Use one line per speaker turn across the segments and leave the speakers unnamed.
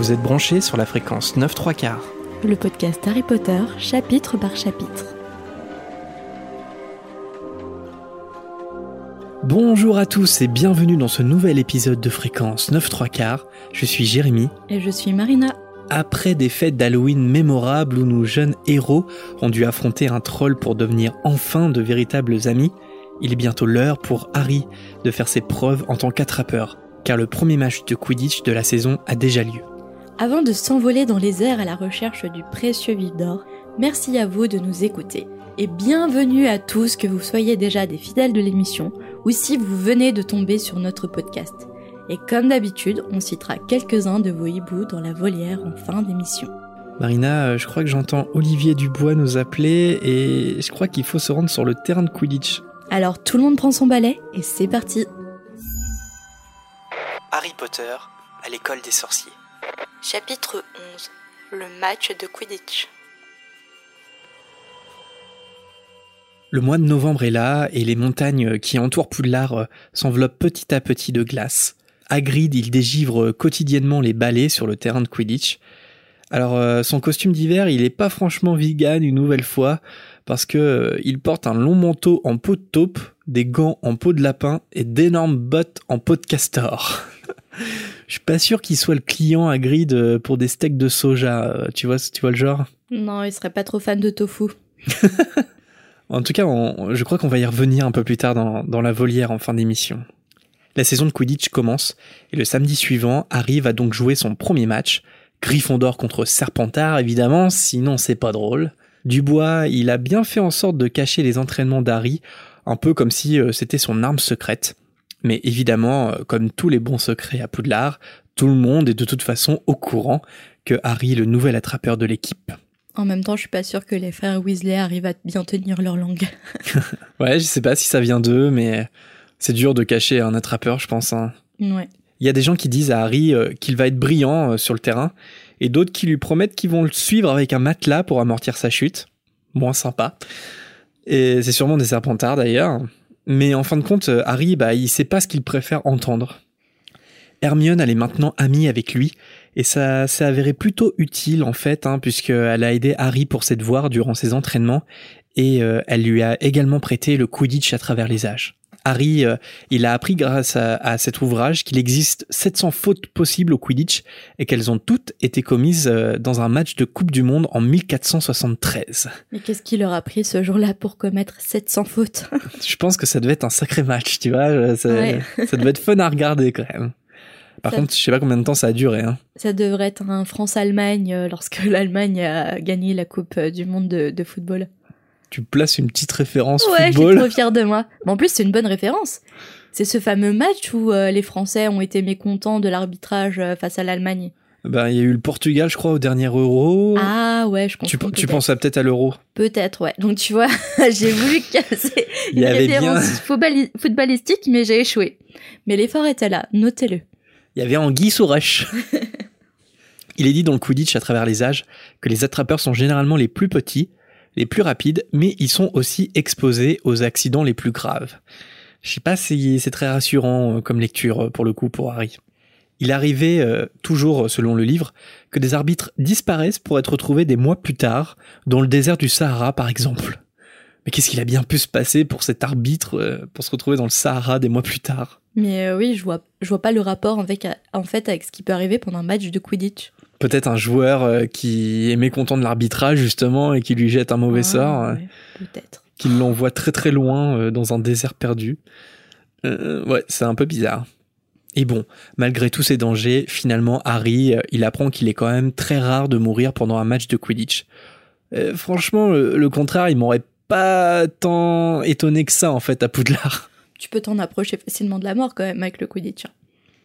Vous êtes branchés sur la fréquence 9 3 quarts.
Le podcast Harry Potter, chapitre par chapitre.
Bonjour à tous et bienvenue dans ce nouvel épisode de fréquence 9 3 quarts. Je suis Jérémy.
Et je suis Marina.
Après des fêtes d'Halloween mémorables où nos jeunes héros ont dû affronter un troll pour devenir enfin de véritables amis, il est bientôt l'heure pour Harry de faire ses preuves en tant qu'attrapeur, car le premier match de Quidditch de la saison a déjà lieu.
Avant de s'envoler dans les airs à la recherche du précieux vif d'or, merci à vous de nous écouter. Et bienvenue à tous que vous soyez déjà des fidèles de l'émission ou si vous venez de tomber sur notre podcast. Et comme d'habitude, on citera quelques-uns de vos hiboux dans la volière en fin d'émission.
Marina, euh, je crois que j'entends Olivier Dubois nous appeler et je crois qu'il faut se rendre sur le terrain de Quidditch.
Alors tout le monde prend son balai et c'est parti
Harry Potter à l'école des sorciers.
Chapitre 11 Le match de Quidditch
Le mois de novembre est là et les montagnes qui entourent Poudlard s'enveloppent petit à petit de glace. Hagrid, il dégivre quotidiennement les balais sur le terrain de Quidditch. Alors euh, son costume d'hiver, il est pas franchement vegan une nouvelle fois parce que euh, il porte un long manteau en peau de taupe, des gants en peau de lapin et d'énormes bottes en peau de castor. Je suis pas sûr qu'il soit le client à grid pour des steaks de soja, tu vois, tu vois le genre?
Non, il serait pas trop fan de tofu.
En tout cas, on- je crois qu'on va y revenir un peu plus tard dans, dans la volière en fin d'émission. La saison de Quidditch commence et le samedi suivant, Harry va donc jouer son premier match. Gryffondor contre Serpentard, évidemment, sinon c'est pas drôle. Dubois, il a bien fait en sorte de cacher les entraînements d'Harry, un peu comme si euh, c'était son arme secrète. Mais évidemment, euh, comme tous les bons secrets à Poudlard, tout le monde est de toute façon au courant que Harry est le nouvel attrapeur de l'équipe.
En même temps, je suis pas sûre que les frères Weasley arrivent à bien tenir leur langue.
Ouais, je sais pas si ça vient d'eux, mais c'est dur de cacher un attrapeur, je pense. hein.
Ouais.
Il y a des gens qui disent à Harry euh, qu'il va être brillant euh, sur le terrain, et d'autres qui lui promettent qu'ils vont le suivre avec un matelas pour amortir sa chute. Moins sympa. Et c'est sûrement des serpentards d'ailleurs. Mais en fin de compte, euh, Harry, bah, il sait pas ce qu'il préfère entendre. Hermione, elle est maintenant amie avec lui, et ça s'est avéré plutôt utile en fait, hein, puisqu'elle a aidé Harry pour ses devoirs durant ses entraînements, et euh, elle lui a également prêté le Quidditch à travers les âges. Harry, euh, il a appris grâce à, à cet ouvrage qu'il existe 700 fautes possibles au Quidditch et qu'elles ont toutes été commises euh, dans un match de Coupe du Monde en 1473.
Mais qu'est-ce qui leur a pris ce jour-là pour commettre 700 fautes?
Je pense que ça devait être un sacré match, tu vois. euh, Ça,
Ouais.
ça devait être fun à regarder quand même. Par
Ça-
contre, je sais pas combien de temps ça a duré. Hein.
Ça devrait être un France-Allemagne lorsque l'Allemagne a gagné la Coupe du Monde de, de football.
Tu places une petite référence
Ouais, je suis
football.
trop fière de moi. Mais en plus, c'est une bonne référence. C'est ce fameux match où euh, les Français ont été mécontents de l'arbitrage euh, face à l'Allemagne.
Ben, il y a eu le Portugal, je crois, au dernier Euro.
Ah ouais, je
tu,
comprends.
tu penses à peut-être à l'Euro
Peut-être, ouais. Donc tu vois, j'ai voulu casser une
bien-
référence footballi- footballistique, mais j'ai échoué. Mais l'effort était là, notez-le.
Il y avait Anguille sous roche. Il est dit dans le Quidditch à travers les âges que les attrapeurs sont généralement les plus petits, les plus rapides, mais ils sont aussi exposés aux accidents les plus graves. Je sais pas si c'est très rassurant euh, comme lecture euh, pour le coup pour Harry. Il arrivait, euh, toujours selon le livre, que des arbitres disparaissent pour être retrouvés des mois plus tard, dans le désert du Sahara par exemple. Mais qu'est-ce qu'il a bien pu se passer pour cet arbitre pour se retrouver dans le Sahara des mois plus tard?
Mais oui, je vois, vois pas le rapport en fait avec ce qui peut arriver pendant un match de Quidditch.
Peut-être un joueur euh, qui est mécontent de l'arbitrage justement et qui lui jette un mauvais
Ah,
sort, euh,
ouais, Peut-être.
qui l'envoie très très loin euh, dans un désert perdu. Euh, ouais, c'est un peu bizarre. Et bon, malgré tous ces dangers, finalement Harry, il apprend qu'il est quand même très rare de mourir pendant un match de Quidditch. Euh, franchement, le, le contraire, il m'aurait pas tant étonné que ça en fait à Poudlard.
Tu peux t'en approcher facilement de la mort quand même avec le Quidditch. hein.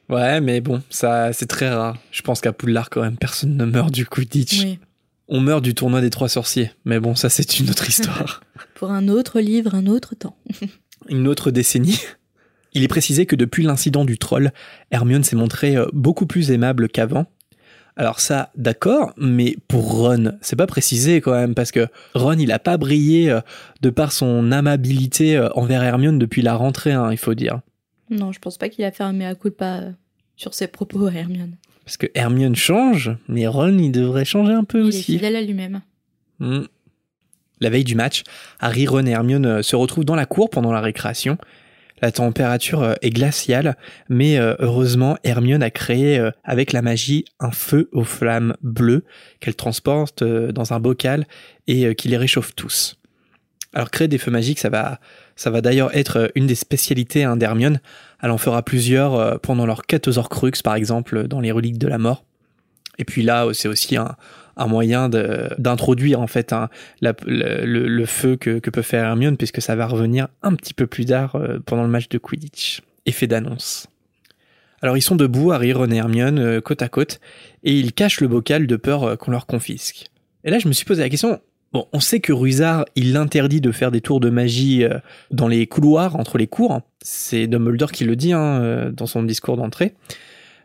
Ouais, mais bon, ça c'est très rare. Je pense qu'à Poudlard quand même, personne ne meurt du Quidditch.
Oui.
On meurt du tournoi des trois sorciers, mais bon, ça c'est une autre histoire.
Pour un autre livre, un autre temps.
une autre décennie. Il est précisé que depuis l'incident du troll, Hermione s'est montrée euh, beaucoup plus aimable qu'avant. Alors ça, d'accord, mais pour Ron, c'est pas précisé quand même, parce que Ron, il a pas brillé euh, de par son amabilité euh, envers Hermione depuis la rentrée, hein, il faut dire.
Non, je pense pas qu'il a fait un mea culpa euh, sur ses propos à Hermione.
Parce que Hermione change, mais Ron, il devrait changer un peu
Il est
aussi.
fidèle à lui-même.
Hmm. La veille du match, Harry, Ron et Hermione euh, se retrouvent dans la cour pendant la récréation. La température euh, est glaciale, mais heureusement, Hermione a créé avec la magie un feu aux flammes bleues qu'elle transporte dans un bocal et qui les réchauffe tous. Alors créer des feux magiques, ça va, ça va d'ailleurs être euh, une des spécialités hein, d'Hermione. Elle en fera plusieurs euh, pendant leur Catosaur Crux, par exemple, dans les reliques de la mort. Et puis là, c'est aussi un, moyen d'introduire en fait la- le, feu que, peut faire Hermione, puisque ça va revenir un petit peu plus tard euh, pendant le match de Quidditch. Effet d'annonce. Alors ils sont debout, Harry, Ron et Hermione, côte à côte, et ils cachent le bocal de peur qu'on leur confisque. Et là, je me suis posé la question. Bon, on sait que Rusard, il interdit de faire des tours de magie euh, dans les couloirs entre les cours. C'est Dumbledore qui le dit hein, euh, dans son discours d'entrée.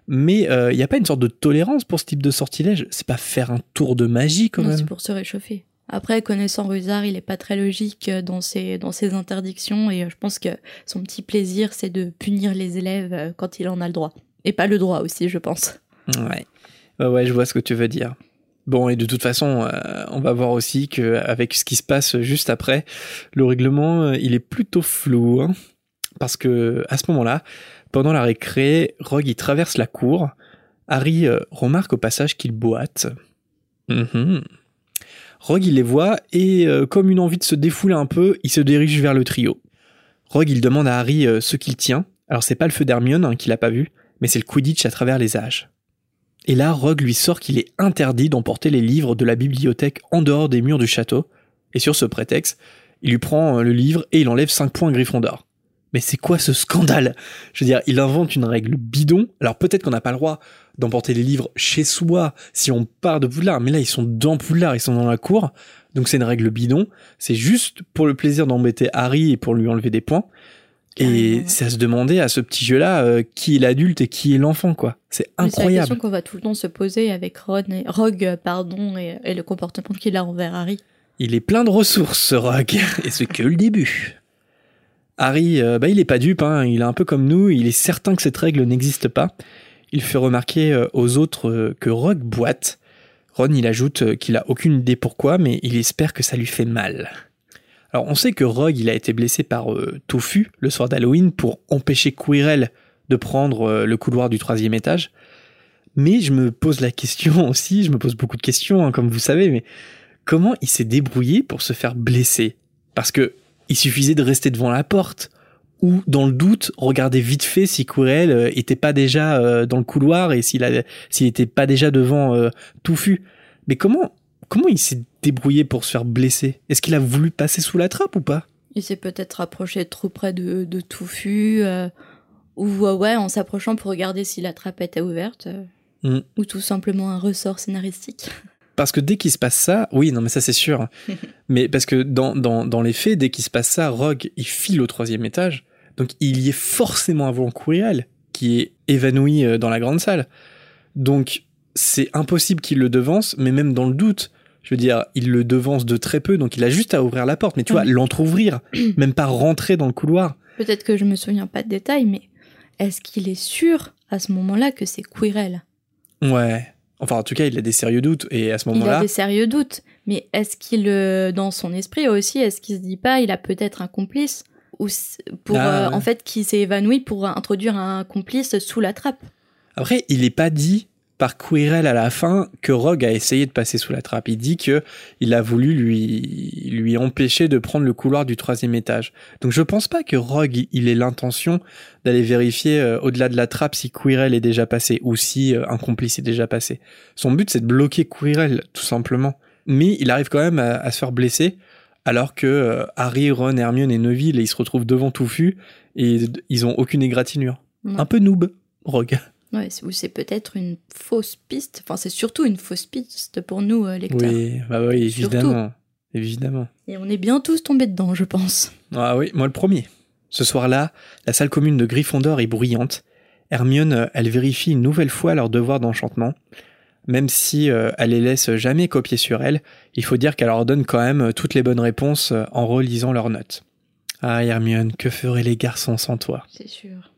Mais il n'y a pas une sorte de tolérance pour ce type de sortilège? C'est pas faire un tour de magie quand
Non,
même.
C'est pour se réchauffer. Après, connaissant Rusard, il est pas très logique euh, dans ses, dans ses interdictions et euh, je pense que son petit plaisir, c'est de punir les élèves euh, quand il en a le droit. Et pas le droit aussi, je pense.
Ouais, ouais, je vois ce que tu veux dire. Bon, et de toute façon, euh, on va voir aussi que avec ce qui se passe juste après, le règlement, euh, il est plutôt flou, hein. parce que à ce moment-là, pendant la récré, Rogue il traverse la cour. Harry euh, remarque au passage qu'il boite. Mhm. Rogue il les voit et comme une envie de se défouler un peu, il se dirige vers le trio. Rogue il demande à Harry ce qu'il tient. Alors c'est pas le feu d'Hermione hein, qu'il a pas vu, mais c'est le Quidditch à travers les âges. Et là, Rogue lui sort qu'il est interdit d'emporter les livres de la bibliothèque en dehors des murs du château, et sur ce prétexte, il lui prend euh, le livre et il enlève 5 points à Gryffondor. Mais c'est quoi ce scandale? Je veux dire, il invente une règle bidon. Alors peut-être qu'on n'a pas le droit d'emporter les livres chez soi si on part de Poudlard, mais là ils sont dans Poudlard, ils sont dans la cour, donc c'est une règle bidon. C'est juste pour le plaisir d'embêter Harry et pour lui enlever des points. Et
ouais.
c'est à se demander à ce petit jeu-là euh, qui est l'adulte et qui est l'enfant, quoi. C'est
C'est la
incroyable.
question qu'on va tout le temps se poser avec Ron et, Rogue euh, pardon, et, et le comportement qu'il a envers Harry.
Il est plein de ressources, ce Rogue, et c'est que le début. Harry, euh, bah, il est pas dupe, hein, il est un peu comme nous, il est certain que cette règle n'existe pas. Il fait remarquer aux autres que Rogue boite. Ron, il ajoute qu'il a aucune idée pourquoi, mais il espère que ça lui fait mal. Alors, on sait que Rogue, il a été blessé par euh, Tofu le soir d'Halloween pour empêcher Quirrell de prendre euh, le couloir du troisième étage. Mais je me pose la question aussi, je me pose beaucoup de questions, hein, comme vous savez, mais comment il s'est débrouillé pour se faire blesser? Parce que il suffisait de rester devant la porte ou dans le doute regarder vite fait si Quirrell euh, était pas déjà euh, dans le couloir et s'il s'il était pas déjà devant euh, Touffu. Mais comment comment il s'est débrouillé pour se faire blesser Est-ce qu'il a voulu passer sous la trappe ou pas?
Il s'est peut-être rapproché trop près de, de Touffu, euh, ou euh, ouais, en s'approchant pour regarder si la trappe était ouverte, euh,
Mm.
ou tout simplement un ressort scénaristique.
Parce que dès qu'il se passe ça, oui, non, mais ça c'est sûr. mais parce que dans, dans, dans les faits, dès qu'il se passe ça, Rogue, il file au troisième étage. Donc il y est forcément avant Quirrell, qui est évanoui dans la grande salle. Donc c'est impossible qu'il le devance, mais même dans le doute, je veux dire, il le devance de très peu, donc il a juste à ouvrir la porte. Mais tu vois, l'entrouvrir, même pas rentrer dans le couloir.
Peut-être que je me souviens pas de détails, mais est-ce qu'il est sûr à ce moment-là que c'est Quirrell?
Ouais. Enfin, en tout cas, il a des sérieux doutes, et à ce
Il a
moment-là,
des sérieux doutes, mais est-ce qu'il, euh, dans son esprit aussi, est-ce qu'il se dit pas, il a peut-être un complice ou pour
Ah,
euh,
ouais.
en fait qui s'est évanoui pour introduire un complice sous la trappe?
Après, il n'est pas dit par Quirrell à la fin que Rogue a essayé de passer sous la trappe. Il dit que il a voulu lui, lui empêcher de prendre le couloir du troisième étage. Donc je pense pas que Rogue il ait l'intention d'aller vérifier euh, au-delà de la trappe si Quirrell est déjà passé ou si euh, un complice est déjà passé. Son but c'est de bloquer Quirrell tout simplement. Mais il arrive quand même à, à se faire blesser alors que euh, Harry, Ron, Hermione et Neville ils se retrouvent devant Touffu et ils ont aucune égratignure. Un peu noob, Rogue.
Ouais, c'est- ou c'est peut-être une fausse piste. Enfin, c'est surtout une fausse piste pour nous euh, lecteurs.
Oui, bah oui,
Surtout.
évidemment. Évidemment.
Et on est bien tous tombés dedans, je pense.
Ah oui, moi le premier. Ce soir-là, la salle commune de Gryffondor est bruyante. Hermione, elle vérifie une nouvelle fois leur devoir d'enchantement. Même si euh, elle les laisse jamais copier sur elle, il faut dire qu'elle leur donne quand même euh, toutes les bonnes réponses en relisant leurs notes. Ah Hermione, que feraient les garçons sans toi?
C'est sûr.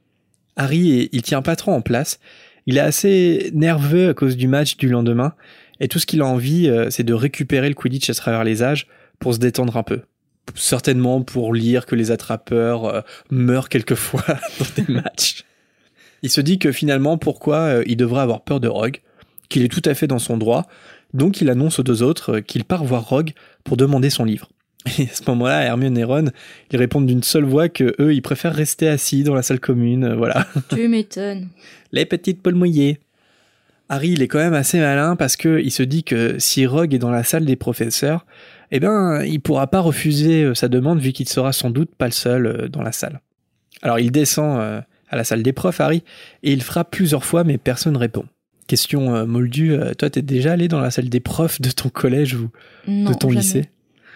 Harry, il tient pas trop en place Il est assez nerveux à cause du match du lendemain, et tout ce qu'il a envie, euh, c'est de récupérer le Quidditch à travers les âges pour se détendre un peu. Certainement pour lire que les attrapeurs euh, meurent quelquefois dans des matchs. Il se dit que finalement, pourquoi euh, il devrait avoir peur de Rogue, qu'il est tout à fait dans son droit, donc il annonce aux deux autres qu'il part voir Rogue pour demander son livre. Et à ce moment-là, Hermione et Ron, ils répondent d'une seule voix que eux, ils préfèrent rester assis dans la salle commune, euh, voilà.
Tu m'étonnes.
Les petites poules mouillées. Harry, il est quand même assez malin parce que il se dit que si Rogue est dans la salle des professeurs, eh ben, il pourra pas refuser euh, sa demande vu qu'il sera sans doute pas le seul euh, dans la salle. Alors il descend à la salle des profs, Harry, et il frappe plusieurs fois, mais personne ne répond. Question moldue, toi t'es déjà allé dans la salle des profs de ton collège ou
Non,
de ton
jamais.
lycée?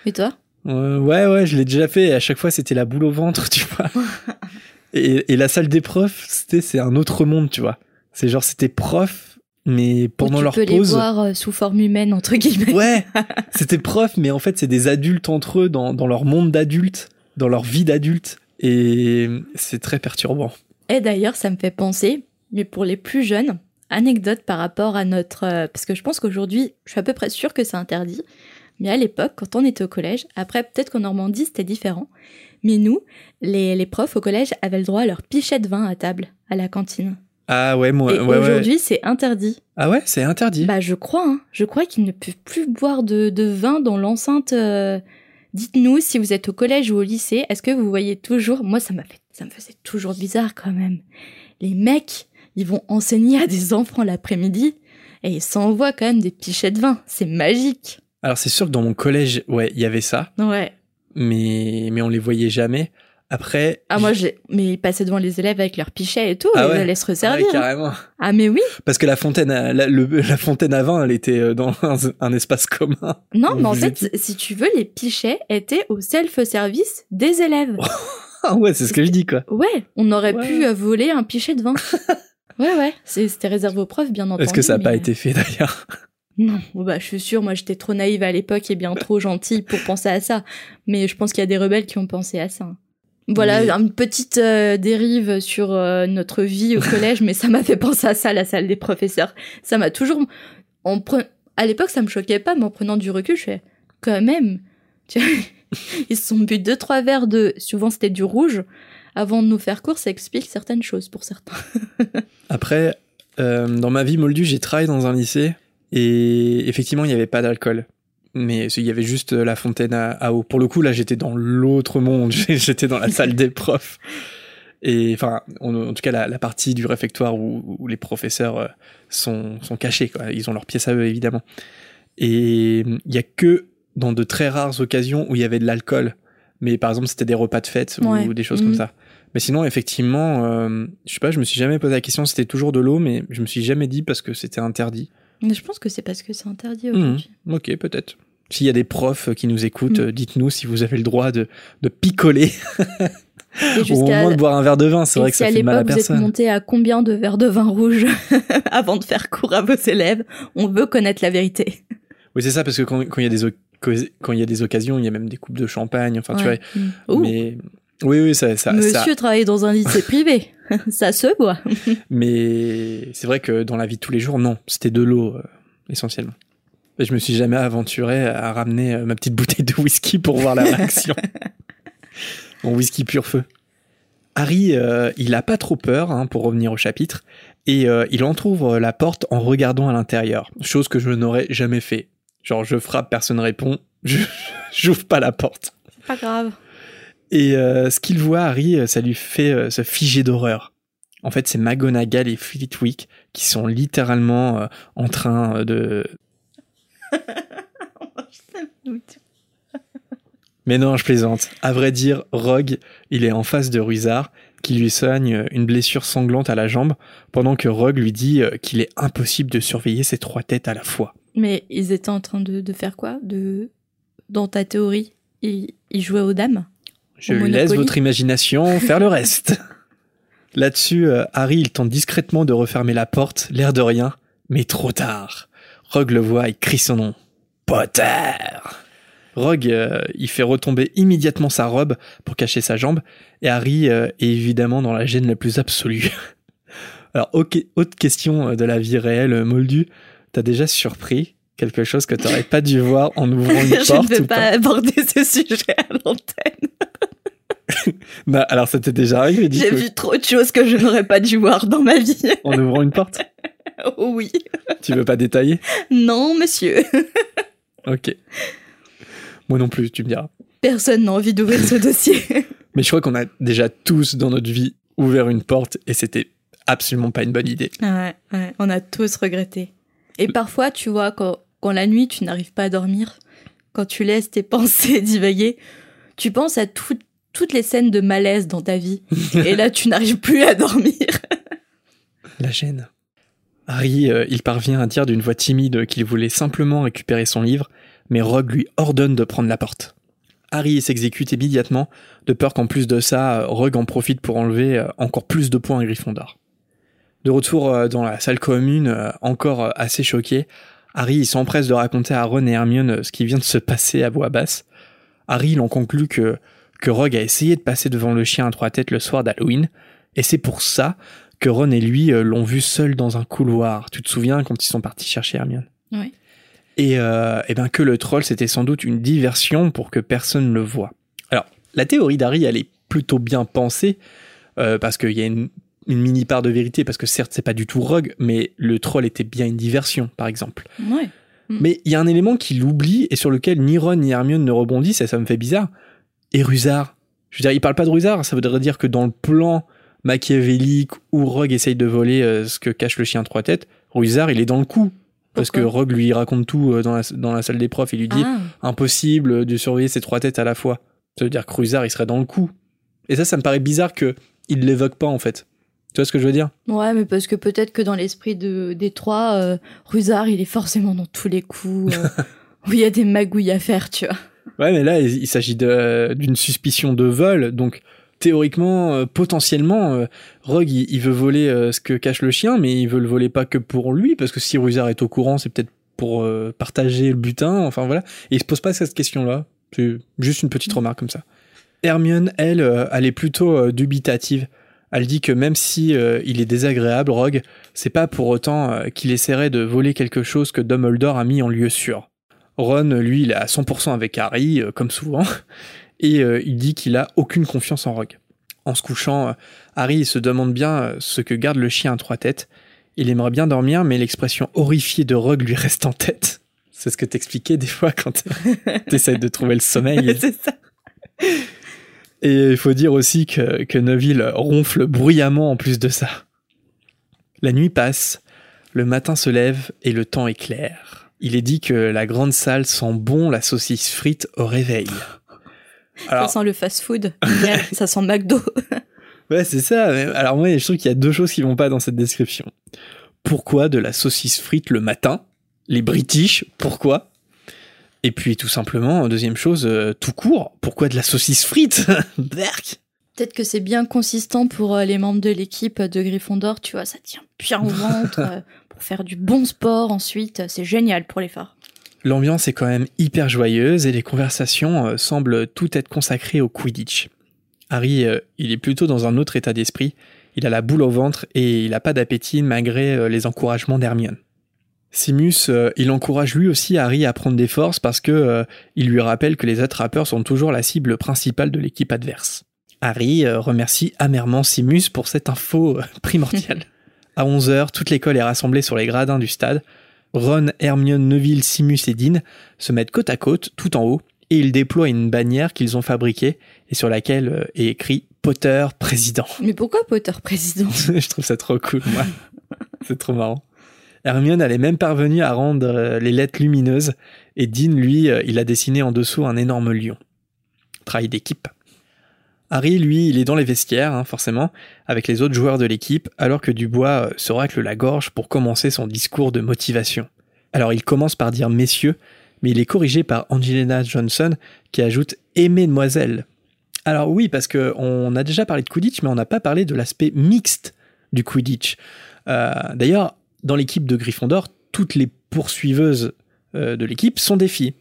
Et toi?
Euh, ouais, ouais, je l'ai déjà fait. Et à chaque fois, c'était la boule au ventre, tu vois. et, et la salle des profs, c'était, c'est un autre monde, tu vois. C'est genre, c'était prof, mais pendant
tu
leur
peux les voir euh, sous forme humaine, entre guillemets.
Ouais, c'était prof, mais en fait, c'est des adultes entre eux, dans, dans leur monde d'adultes, dans leur vie d'adulte. Et c'est très perturbant.
Et d'ailleurs, ça me fait penser, mais pour les plus jeunes, anecdote par rapport à notre... euh, parce que je pense qu'aujourd'hui, je suis à peu près sûre que c'est interdit. Mais à l'époque, quand on était au collège, après peut-être qu'en Normandie c'était différent, mais nous, les, les profs au collège avaient le droit à leur pichet de vin à table, à la cantine.
Ah ouais, moi,
Et
ouais, ouais.
aujourd'hui, c'est interdit.
Ah ouais, c'est interdit.
Bah, je crois, hein. Je crois qu'ils ne peuvent plus boire de, de vin dans l'enceinte. euh, Dites-nous si vous êtes au collège ou au lycée, est-ce que vous voyez toujours, moi ça m'a fait, ça me faisait toujours bizarre quand même. Les mecs, ils vont enseigner à des enfants l'après-midi et ils s'envoient quand même des pichets de vin. C'est magique.
Alors c'est sûr que dans mon collège, ouais, il y avait ça,
Ouais.
mais, mais on les voyait jamais. Après.
Ah, moi, j'ai, mais ils passaient devant les élèves avec leurs pichets et tout,
Ah
et
ouais.
ils allaient se
Ouais,
resservir. hein.
carrément.
Ah, mais oui.
Parce que la fontaine, à, la, le- la fontaine à vin, elle était euh, dans un, un espace commun.
Non, mais en fait, si tu veux, les pichets étaient au self-service des élèves.
Ah ouais, c'est ce que je dis quoi.
Ouais, on aurait
Ouais.
pu euh, voler un pichet de vin. ouais, ouais, c'était réservé aux profs, bien entendu.
Est-ce que ça n'a pas été fait d'ailleurs?
Non, bon, bah, je suis sûre, moi j'étais trop naïve à l'époque et bien trop gentille pour penser à ça. Mais je pense qu'il y a des rebelles qui ont pensé à ça. Voilà,
Mais-
une petite euh, dérive sur euh, notre vie au collège, mais ça m'a fait penser à ça, la salle des professeurs. Ça m'a toujours... En pre- À l'époque, ça me choquait pas, mais en prenant du recul, je fais quand même. Tu vois, Ils se sont bu deux, trois verres de... Souvent, c'était du rouge. Avant de nous faire cours, ça explique certaines choses pour certains.
Après, euh, dans ma vie moldue, j'ai travaillé dans un lycée et effectivement, il n'y avait pas d'alcool. Mais il y avait juste euh, la fontaine à, à eau. Pour le coup, là, j'étais dans l'autre monde. J'étais dans la salle des profs. Et enfin, en, en tout cas, la, la partie du réfectoire où, où les professeurs euh, sont, sont cachés. Quoi. Ils ont leur pièce à eux, évidemment. Et il y a que dans de très rares occasions où il y avait de l'alcool. Mais par exemple, c'était des repas de fête ou des choses
Mhm.
comme ça. Mais sinon, effectivement, euh, je sais pas, je me suis jamais posé la question. C'était toujours de l'eau, mais je me suis jamais dit parce que c'était interdit.
Mais je pense que c'est parce que c'est interdit
Mhm.
aujourd'hui.
Ok, peut-être. S'il y a des profs qui nous écoutent, euh, dites-nous si vous avez le droit de, de picoler au moins de boire un verre de vin. C'est vrai que
si
ça fait mal à
l'époque vous êtes
personne.
monté à combien de verres de vin rouge avant de faire cours à vos élèves, on veut connaître la vérité.
Oui, c'est ça, parce que quand quand il y a des oc- quand il y a des occasions, il y a même des coupes de champagne. Enfin,
Ouais.
tu vois.
Ouh,
Mais oui, oui, ça, ça,
Monsieur
ça-
travaille dans un lycée privé, ça se boit.
Mais c'est vrai que dans la vie de tous les jours, non, c'était de l'eau euh, essentiellement. Et je me suis jamais aventuré à ramener euh, ma petite bouteille de whisky pour voir la réaction. Mon whisky pur feu. Harry, euh, il a pas trop peur, hein, pour revenir au chapitre, et il entrouvre la porte en regardant à l'intérieur, chose que je n'aurais jamais fait. Genre, je frappe, personne répond, je j'ouvre pas la porte.
Pas grave.
Et euh, ce qu'il voit, Harry, euh, ça lui fait euh, se figer d'horreur. En fait, c'est McGonagall et Flitwick qui sont littéralement en train de... Mais non, je plaisante. À vrai dire, Rogue, il est en face de Ruizard, qui lui soigne une blessure sanglante à la jambe, pendant que Rogue lui dit qu'il est impossible de surveiller ces trois têtes à la fois.
Mais ils étaient en train de, de faire quoi? De... Dans ta théorie, ils, ils jouaient aux dames?
Je laisse votre imagination faire le reste. Là-dessus, euh, Harry, il tente discrètement de refermer la porte, l'air de rien, mais trop tard. Rogue le voit et crie son nom. Potter Rogue, euh, il fait retomber immédiatement sa robe pour cacher sa jambe, et Harry euh, est évidemment dans la gêne la plus absolue. Alors, autre question de la vie réelle, Moldu. T'as déjà surpris quelque chose que t'aurais pas dû voir en ouvrant une
Je
porte
ne veux
ou
pas aborder ce sujet à l'antenne.
Non, alors, ça t'est déjà arrivé,
J'ai vu trop de choses que je n'aurais pas dû voir dans ma vie.
en ouvrant une porte
Oh oui.
Tu veux pas détailler?
Non, monsieur.
Ok. Moi non plus, tu me diras.
Personne n'a envie d'ouvrir ce dossier.
Mais je crois qu'on a déjà tous dans notre vie ouvert une porte et c'était absolument pas une bonne idée.
Ouais, ouais, on a tous regretté. Et parfois, tu vois, quand, quand la nuit, tu n'arrives pas à dormir, quand tu laisses tes pensées divaguer, tu penses à tout- toutes les scènes de malaise dans ta vie. Et là, tu n'arrives plus à dormir.
La gêne. Harry, euh, il parvient à dire d'une voix timide qu'il voulait simplement récupérer son livre, mais Rogue lui ordonne de prendre la porte. Harry s'exécute immédiatement, de peur qu'en plus de ça, Rogue en profite pour enlever euh, encore plus de points à Gryffondor. De retour euh, dans la salle commune, encore assez choqué, Harry s'empresse de raconter à Ron et Hermione ce qui vient de se passer à voix basse. Harry il en conclut que, que Rogue a essayé de passer devant le chien à trois têtes le soir d'Halloween, et c'est pour ça que Ron et lui euh, l'ont vu seul dans un couloir. Tu te souviens quand ils sont partis chercher Hermione?
Ouais.
Et, euh, et ben que le troll c'était sans doute une diversion pour que personne ne le voie. Alors la théorie d'Harry elle est plutôt bien pensée euh, parce qu'il y a une, une mini part de vérité parce que certes c'est pas du tout Rogue mais le troll était bien une diversion par exemple.
Ouais. Mm.
Mais il y a un élément qu'il oublie et sur lequel ni Ron ni Hermione ne rebondissent et ça me fait bizarre. Et Rusard. Je veux dire, il parle pas de Rusard, ça voudrait dire que dans le plan machiavélique où Rogue essaye de voler euh, ce que cache le chien trois têtes, Rusard il est dans le coup. Parce que Rogue lui raconte tout euh, dans la, dans la salle des profs, il lui dit
Ah,
impossible de surveiller ces trois têtes à la fois. Ça veut dire que Rusard il serait dans le coup. Et ça, ça me paraît bizarre que il l'évoque pas en fait. Tu vois ce que je veux dire?
Ouais, mais parce que peut-être que dans l'esprit de, des trois, euh, Rusard, il est forcément dans tous les coups, euh, où il y a des magouilles à faire, tu vois.
Ouais, mais là, il il s'agit d'une suspicion de vol, donc théoriquement, euh, potentiellement, euh, Rogue, il, il veut voler euh, ce que cache le chien, mais il veut le voler pas que pour lui, parce que si Rusard est au courant, c'est peut-être pour partager le butin, enfin voilà. Et il se pose pas cette question-là. C'est juste une petite remarque comme ça. Hermione, elle, elle est plutôt dubitative. Elle dit que même si euh, il est désagréable, Rogue, c'est pas pour autant euh, qu'il essaierait de voler quelque chose que Dumbledore a mis en lieu sûr. Ron, lui, il est à 100% avec Harry, euh, comme souvent, et il dit qu'il a aucune confiance en Rogue. En se couchant, Harry se demande bien ce que garde le chien à trois têtes. Il aimerait bien dormir, mais l'expression horrifiée de Rogue lui reste en tête. C'est ce que t'expliquais des fois quand t'essayes de trouver le sommeil.
c'est ça.
Et il faut dire aussi que, que Neville ronfle bruyamment en plus de ça. La nuit passe, le matin se lève et le temps est clair. Il est dit que la grande salle sent bon la saucisse frite au réveil. Alors,
Ça sent le fast-food. Ça sent McDo.
ouais, c'est ça. Alors moi, je trouve qu'il y a deux choses qui vont pas dans cette description. Pourquoi de la saucisse frite le matin? Les British, pourquoi? Et puis tout simplement, deuxième chose, euh, tout court, pourquoi de la saucisse frite Berk
Peut-être que c'est bien consistant pour euh, les membres de l'équipe de Gryffondor, tu vois, ça tient bien au ventre euh, pour faire du bon sport ensuite, c'est génial pour les phares.
L'ambiance est quand même hyper joyeuse et les conversations semblent toutes être consacrées au Quidditch. Harry, il est plutôt dans un autre état d'esprit. Il a la boule au ventre et il n'a pas d'appétit malgré les encouragements d'Hermione. Simus, euh, il encourage lui aussi Harry à prendre des forces parce que euh, il lui rappelle que les attrapeurs sont toujours la cible principale de l'équipe adverse. Harry euh, remercie amèrement Simus pour cette info primordiale. à 11h, toute l'école est rassemblée sur les gradins du stade. Ron, Hermione, Neville, Simus et Dean se mettent côte à côte, tout en haut, et ils déploient une bannière qu'ils ont fabriquée et sur laquelle est écrit Potter président.
Mais pourquoi Potter président?
Je trouve ça trop cool, moi. C'est trop marrant. Hermione, elle est même parvenue à rendre euh, les lettres lumineuses, et Dean, lui, euh, il a dessiné en dessous un énorme lion. Travail d'équipe. Harry, lui, il est dans les vestiaires, hein, forcément, avec les autres joueurs de l'équipe, alors que Dubois euh, se racle la gorge pour commencer son discours de motivation. Alors il commence par dire messieurs, mais il est corrigé par Angelina Johnson, qui ajoute et mesdemoiselles. Alors oui, parce que on a déjà parlé de Quidditch, mais on n'a pas parlé de l'aspect mixte du Quidditch. D'ailleurs, dans l'équipe de Gryffondor, toutes les poursuiveuses euh, de l'équipe sont des filles.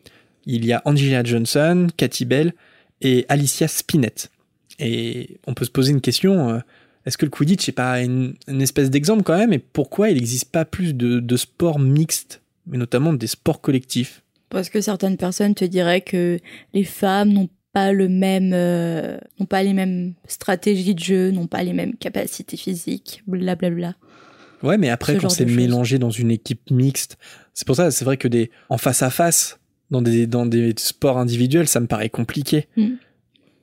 Il y a Angelina Johnson, Cathy Bell et Alicia Spinett. Et on peut se poser une question, euh, est-ce que le Quidditch n'est pas une, espèce d'exemple quand même? Et pourquoi il n'existe pas plus de, de sports mixtes, mais notamment des sports collectifs?
Parce que certaines personnes te diraient que les femmes n'ont pas le même, euh, n'ont pas les mêmes stratégies de jeu, n'ont pas les mêmes capacités physiques, blablabla.
Ouais, mais après, quand c'est mélangé dans une équipe mixte, c'est pour ça, c'est vrai que des, en face à face, dans des, dans des sports individuels, ça me paraît compliqué.
Mm.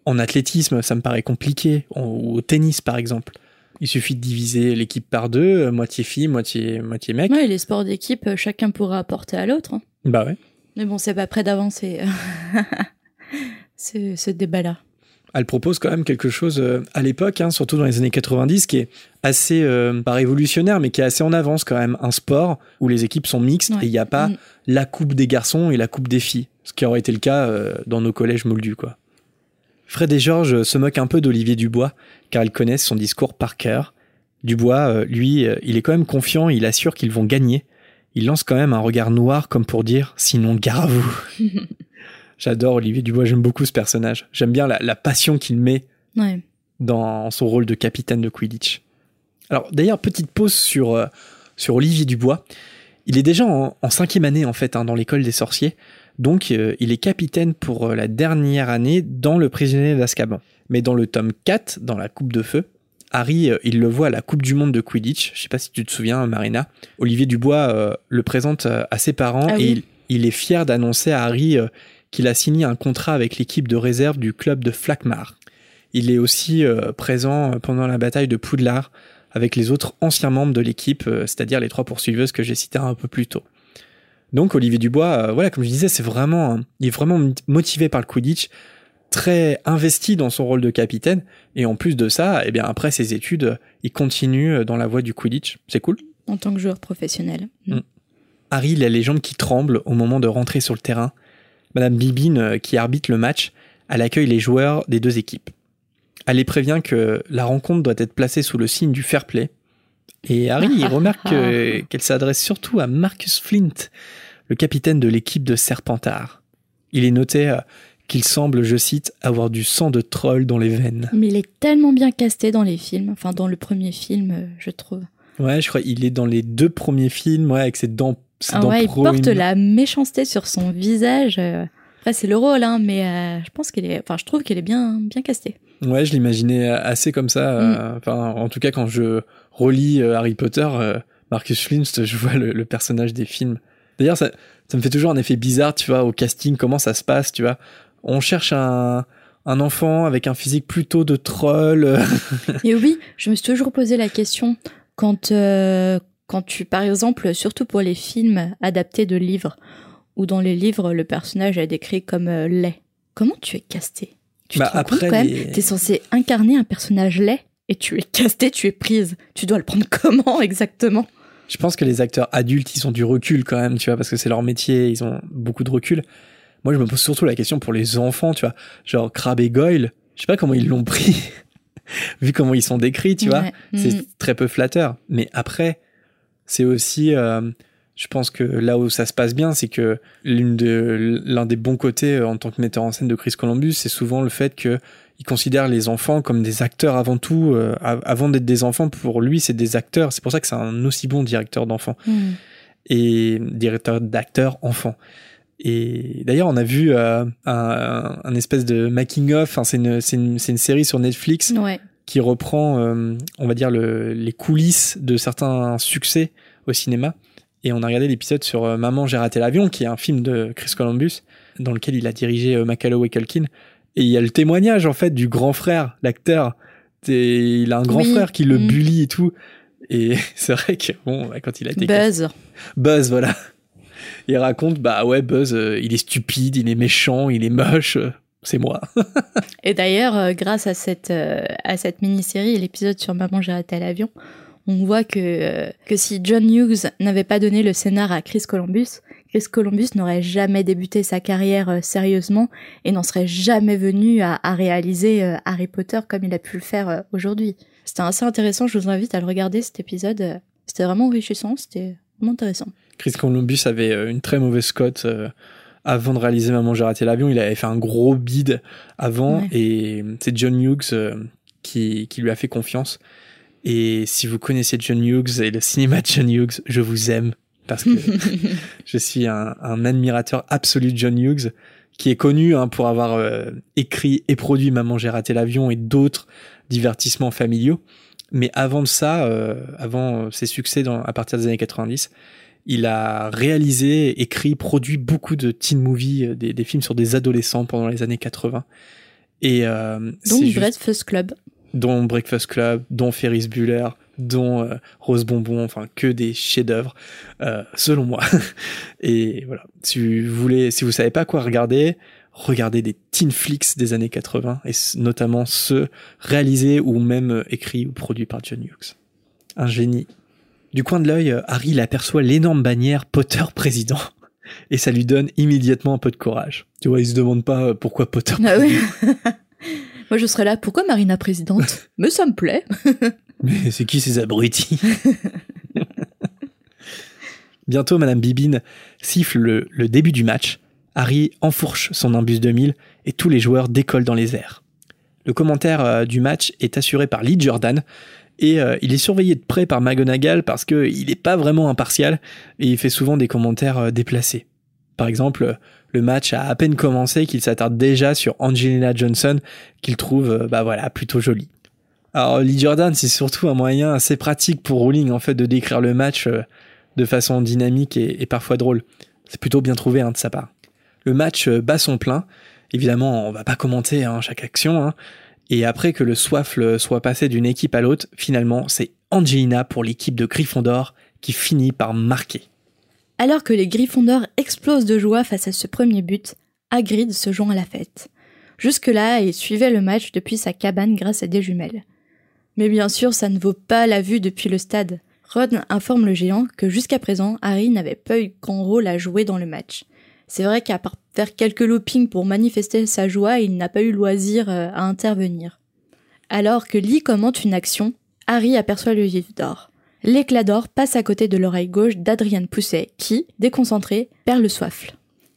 En athlétisme, ça me paraît compliqué. En- Ou au tennis, par exemple. Il suffit de diviser l'équipe par deux, euh, moitié fille, moitié, moitié mec.
Ouais, les sports d'équipe, euh, chacun pourra apporter à l'autre. hein.
Bah ouais.
Mais bon, c'est pas près d'avancer. ce, ce débat-là.
Elle propose quand même quelque chose euh, à l'époque, hein, surtout dans les années 90, qui est assez, euh, pas révolutionnaire, mais qui est assez en avance quand même. Un sport où les équipes sont mixtes
Ouais.
et il n'y a pas
Mm.
la coupe des garçons et la coupe des filles. Ce qui aurait été le cas euh, dans nos collèges moldus, quoi. Fred et Georges se moquent un peu d'Olivier Dubois, car ils connaissent son discours par cœur. Dubois, euh, lui, il est quand même confiant, il assure qu'ils vont gagner. Il lance quand même un regard noir comme pour dire « sinon gare à vous ». J'adore Olivier Dubois, j'aime beaucoup ce personnage. J'aime bien la, la passion qu'il met
Ouais.
dans son rôle de capitaine de Quidditch. Alors d'ailleurs, petite pause sur, euh, sur Olivier Dubois. Il est déjà en, en cinquième année en fait hein, dans l'école des sorciers, donc euh, il est capitaine pour euh, la dernière année dans le prisonnier d'Azkaban. Mais dans le tome 4, dans la Coupe de Feu, Harry, il le voit à la Coupe du Monde de Quidditch. Je sais pas si tu te souviens, Marina. Olivier Dubois le présente à ses parents
Ah
et il, il est fier d'annoncer à Harry qu'il a signé un contrat avec l'équipe de réserve du club de Flakmar. Il est aussi euh, présent pendant la bataille de Poudlard avec les autres anciens membres de l'équipe, euh, c'est-à-dire les trois poursuiveuses que j'ai citées un peu plus tôt. Donc Olivier Dubois, euh, voilà, comme je disais, c'est vraiment, il est vraiment motivé par le Quidditch, très investi dans son rôle de capitaine, et en plus de ça, eh bien après ses études, il continue dans la voie du Quidditch. C'est cool.
En tant que joueur professionnel.
Mm. Harry, il a les jambes qui tremblent au moment de rentrer sur le terrain. Madame Bibine, euh, qui arbitre le match, elle accueille les joueurs des deux équipes. Elle les prévient que la rencontre doit être placée sous le signe du fair play. Et Harry il remarque que- qu'elle s'adresse surtout à Marcus Flint, le capitaine de l'équipe de Serpentard. Il est noté euh, qu'il semble, je cite, avoir du sang de troll dans les veines.
Mais il est tellement bien casté dans les films, enfin dans le premier film, euh, je trouve.
Ouais, je crois qu'il est dans les deux premiers films, ouais, avec ses dents,
Ah ouais, il porte la méchanceté sur son visage. euh. Après, c'est le rôle, hein, mais euh, je pense qu'il est, enfin, je trouve qu'il est bien, bien casté.
Ouais, je l'imaginais assez comme ça. euh, Enfin, en tout cas, quand je relis euh, Harry Potter, euh, Marcus Flint, je vois le, le personnage des films. D'ailleurs, ça, ça me fait toujours un effet bizarre, tu vois, au casting, comment ça se passe, tu vois. On cherche un, un enfant avec un physique plutôt de troll. euh,
Et oui, je me suis toujours posé la question quand, euh, quand tu, par exemple, surtout pour les films adaptés de livres, où dans les livres le personnage est décrit comme euh, laid. Comment tu es casté? Tu
Bah,
te rends
après,
compte quand
les-
même T'es censé incarner un personnage laid et tu es casté, tu es prise. Tu dois le prendre comment exactement?
Je pense que les acteurs adultes, ils ont du recul quand même, tu vois, parce que c'est leur métier, ils ont beaucoup de recul. Moi, je me pose surtout la question pour les enfants, tu vois, genre Crabbe et Goyle, je sais pas comment ils l'ont pris, vu comment ils sont décrits, tu vois. C'est
Mm.
très peu flatteur. Mais après, c'est aussi, euh, je pense que là où ça se passe bien, c'est que l'une de, l'un des bons côtés euh, en tant que metteur en scène de Chris Columbus, c'est souvent le fait que il considère les enfants comme des acteurs avant tout. euh, av- avant d'être des enfants, pour lui, c'est des acteurs. C'est pour ça que c'est un aussi bon directeur d'enfants
Mm.
et directeur d'acteurs enfants. Et d'ailleurs, on a vu euh, un, un espèce de making of. C'est une, une série sur Netflix
Ouais.
Qui reprend, euh, on va dire, le, les coulisses de certains succès au cinéma. Et on a regardé l'épisode sur euh, Maman, j'ai raté l'avion, qui est un film de Chris Columbus, dans lequel il a dirigé euh, Macaulay Culkin. Et il y a le témoignage, en fait, du grand frère, l'acteur. Et il a un grand
Oui.
frère qui le
Mm.
bully et tout. Et c'est vrai que, bon, bah, quand il a été
Buzz.
Buzz, voilà. Il raconte, bah ouais, Buzz, euh, il est stupide, il est méchant, il est moche. euh, c'est moi.
Et d'ailleurs, euh, grâce à cette, euh, à cette mini-série et l'épisode sur Maman, j'ai raté l'avion, on voit que, euh, que si John Hughes n'avait pas donné le scénar à Chris Columbus, Chris Columbus n'aurait jamais débuté sa carrière sérieusement et n'en serait jamais venu à, à réaliser Harry Potter comme il a pu le faire aujourd'hui. C'était assez intéressant, je vous invite à le regarder cet épisode. C'était vraiment enrichissant, c'était vraiment intéressant.
Chris Columbus avait une très mauvaise cote avant de réaliser Maman, j'ai raté l'avion. Il avait fait un gros bid avant
Ouais.
et c'est John Hughes euh, qui, qui lui a fait confiance. Et si vous connaissez John Hughes et le cinéma de John Hughes, je vous aime parce que je suis un, un, admirateur absolu de John Hughes, qui est connu hein, pour avoir euh, écrit et produit Maman j'ai raté l'avion et d'autres divertissements familiaux. Mais avant de ça, euh, avant ses succès dans, à partir des années 90, il a réalisé, écrit, produit beaucoup de teen movies, euh, des, des films sur des adolescents pendant les années 80. Et euh,
Donc Breakfast Club.
Dont Breakfast Club, dont Ferris Bueller, dont euh, Rose Bonbon, enfin que des chefs-d'œuvre, euh, selon moi. Et voilà, si vous voulez, si vous savez pas quoi regarder, regardez des teen flicks des années 80 et notamment ceux réalisés ou même écrits ou produits par John Hughes. Un génie. Du coin de l'œil, Harry il aperçoit l'énorme bannière Potter président. Et ça lui donne immédiatement un peu de courage. Tu vois, il se demande pas pourquoi Potter.
Ah oui. Moi, je serais là. Pourquoi Marina présidente? Mais ça me plaît.
Mais c'est qui ces abrutis? Bientôt, Madame Bibine siffle le, le, début du match. Harry enfourche son imbus 2000 et tous les joueurs décollent dans les airs. Le commentaire euh, du match est assuré par Lee Jordan et euh, il est surveillé de près par McGonagall parce qu'il n'est pas vraiment impartial et il fait souvent des commentaires euh, déplacés. Par exemple, le match a à peine commencé qu'il s'attarde déjà sur Angelina Johnson qu'il trouve bah voilà plutôt jolie. Alors Lee Jordan, c'est surtout un moyen assez pratique pour Rowling en fait de décrire le match euh, de façon dynamique et, parfois drôle. C'est plutôt bien trouvé hein, de sa part. Le match euh, bat son plein. Évidemment, on va pas commenter hein, chaque action. Hein. Et après que le soifle soit passé d'une équipe à l'autre, finalement, c'est Angelina pour l'équipe de Gryffondor qui finit par marquer.
Alors que les Gryffondors explosent de joie face à ce premier but, Hagrid se joint à la fête. Jusque-là, il suivait le match depuis sa cabane grâce à des jumelles. Mais bien sûr, ça ne vaut pas la vue depuis le stade. Ron informe le géant que jusqu'à présent, Harry n'avait pas eu grand rôle à jouer dans le match. C'est vrai qu'à part faire quelques loopings pour manifester sa joie, il n'a pas eu loisir euh, à intervenir. Alors que Lee commente une action, Harry aperçoit le vif d'or. L'éclat d'or passe à côté de l'oreille gauche d'Adrienne Pousset, qui, déconcentré, perd le soifle.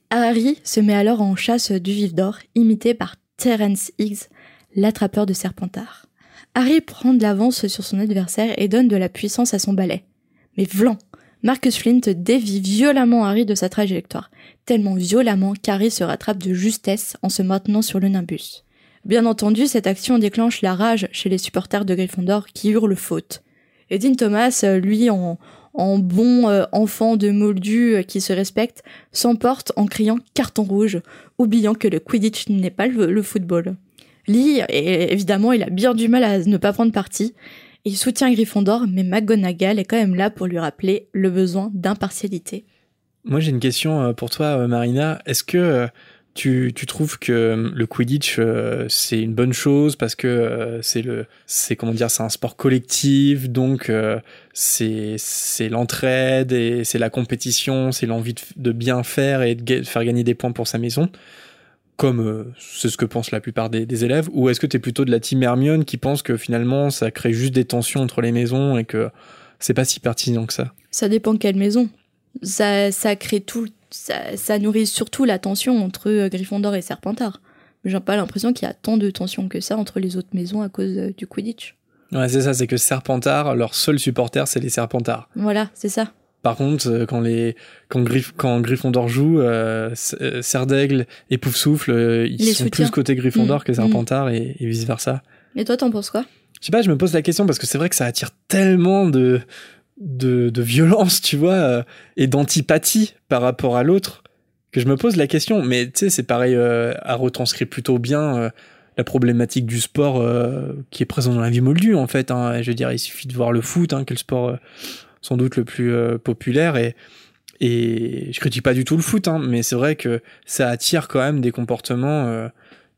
Harry se met alors en chasse du vif d'or, imité par Terence Higgs, l'attrapeur de Serpentard. Harry prend de l'avance sur son adversaire et donne de la puissance à son balai. Mais vlan Marcus Flint dévie violemment Harry de sa trajectoire, tellement violemment qu'Harry se rattrape de justesse en se maintenant sur le nimbus. Bien entendu, cette action déclenche la rage chez les supporters de Gryffondor qui hurlent faute. Et Thomas, lui, en, bon euh, enfant de moldu euh, qui se respecte, s'emporte en criant carton rouge, oubliant que le Quidditch n'est pas le football. Lee, et évidemment, il a bien du mal à ne pas prendre parti. Il soutient Gryffondor, mais McGonagall est quand même là pour lui rappeler le besoin d'impartialité.
Moi, j'ai une question euh, pour toi, euh, Marina. Est-ce que euh, tu, trouves que le Quidditch c'est une bonne chose parce que c'est le c'est comment dire c'est un sport collectif donc c'est l'entraide et c'est la compétition c'est l'envie de, bien faire et de faire gagner des points pour sa maison? Comme euh, c'est ce que pensent la plupart des, des élèves, ou est-ce que tu es plutôt de la team Hermione qui pense que finalement ça crée juste des tensions entre les maisons et que c'est pas si pertinent que ça?
Ça dépend de quelle maison. Ça, ça crée tout, ça, ça nourrit surtout la tension entre euh, Gryffondor et Serpentard. J'ai pas l'impression qu'il y a tant de tensions que ça entre les autres maisons à cause euh, du Quidditch.
Ouais, c'est ça, c'est que Serpentard, leur seul supporter, c'est les Serpentards.
Voilà, c'est ça.
Par contre, euh, quand les quand Griff quand Gryffondor joue, euh, euh Serdaigle et Poufsouffle, euh, ils sont plus côté Gryffondor mmh, que Serpentard mmh. et, et, vice versa.
Et toi, t'en penses quoi?
Je sais pas, je me pose la question parce que c'est vrai que ça attire tellement de de, de violence, tu vois, et d'antipathie par rapport à l'autre que je me pose la question. Mais tu sais, c'est pareil à retranscrire plutôt bien la problématique du sport qui est présent dans la vie moldue en fait. Hein. Je veux dire, il suffit de voir le foot, hein, que le sport sans doute le plus euh, populaire et et je critique pas du tout le foot, hein, mais c'est vrai que ça attire quand même des comportements euh,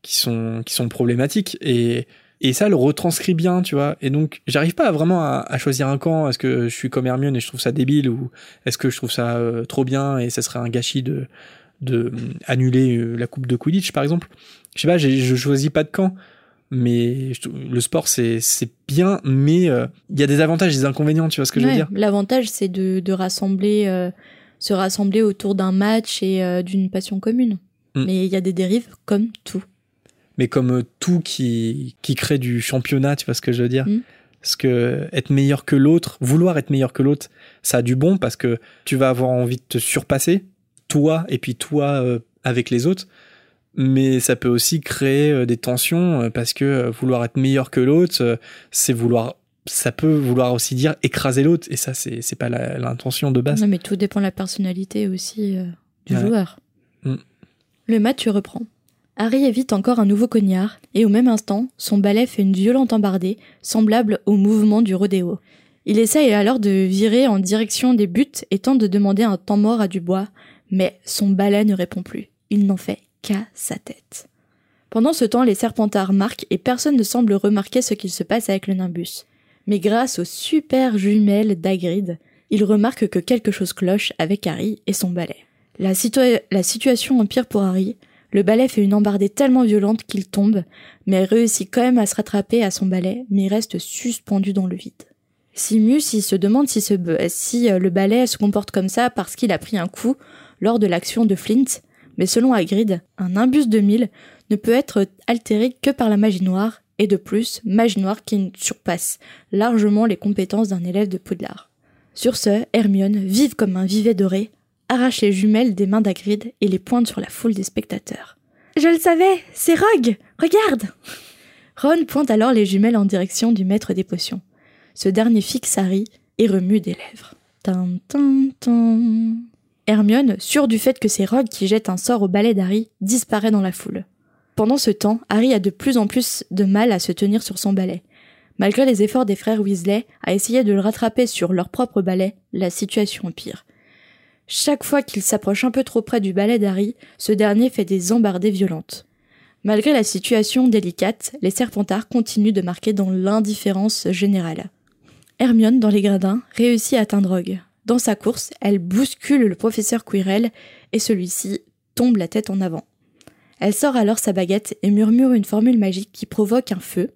qui sont qui sont problématiques et et ça le retranscrit bien, tu vois. Et donc j'arrive pas vraiment à, à, choisir un camp. Est-ce que je suis comme Hermione et je trouve ça débile ou est-ce que je trouve ça euh, trop bien et ça serait un gâchis de de annuler la coupe de Quidditch par exemple? Je sais pas, je choisis pas de camp mais le sport c'est c'est bien mais euh, il y a des avantages et des inconvénients tu vois ce que je veux dire?
l'avantage c'est de de rassembler euh, se rassembler autour d'un match et euh, d'une passion commune mm. mais il y a des dérives comme tout
mais comme tout qui qui crée du championnat tu vois ce que je veux dire? Mm. Parce que être meilleur que l'autre, vouloir être meilleur que l'autre, ça a du bon parce que tu vas avoir envie de te surpasser, toi et puis toi avec les autres. Mais ça peut aussi créer euh, des tensions euh, parce que euh, vouloir être meilleur que l'autre, c'est vouloir, ça peut vouloir aussi dire écraser l'autre. Et ça, c'est c'est pas l'intention de base.
Non, mais tout dépend de la personnalité aussi euh, du
Ouais.
joueur.
Mm.
Le match reprend. Harry évite encore un nouveau cognard, et au même instant, son balai fait une violente embardée, semblable au mouvement du rodéo. Il essaye alors de virer en direction des buts et tente de demander un temps mort à Dubois, mais son balai ne répond plus. Il n'en fait qu'à sa tête. Pendant ce temps, les Serpentards marquent et personne ne semble remarquer ce qu'il se passe avec le Nimbus. Mais grâce aux super jumelles d'Agrid, il remarque que quelque chose cloche avec Harry et son balai. La, situa- la situation empire pour Harry. Le balai fait une embardée tellement violente qu'il tombe, mais réussit quand même à se rattraper à son balai, mais reste suspendu dans le vide. Simus, il se demande si, ce, si euh, le balai se comporte comme ça parce qu'il a pris un coup lors de l'action de Flint, mais selon Hagrid, un imbus 2000 ne peut être altéré que par la magie noire, et de plus, magie noire qui surpasse largement les compétences d'un élève de Poudlard. Sur ce, Hermione, vive comme un vivet doré, arrache les jumelles des mains d'Hagrid et les pointe sur la foule des spectateurs. Je le savais, c'est Rogue Regarde Ron pointe alors les jumelles en direction du maître des potions. Ce dernier fixe Harry et remue des lèvres. Hermione, sûre du fait que c'est Rogue qui jette un sort au balai d'Harry, disparaît dans la foule. Pendant ce temps, Harry a de plus en plus de mal à se tenir sur son balai. Malgré les efforts des frères Weasley à essayer de le rattraper sur leur propre balai, la situation empire. Chaque fois qu'il s'approche un peu trop près du balai d'Harry, ce dernier fait des embardées violentes. Malgré la situation délicate, les Serpentards continuent de marquer dans l'indifférence générale. Hermione, dans les gradins, réussit à atteindre Rogue. Dans sa course, elle bouscule le professeur Quirrell et celui-ci tombe la tête en avant. Elle sort alors sa baguette et murmure une formule magique qui provoque un feu,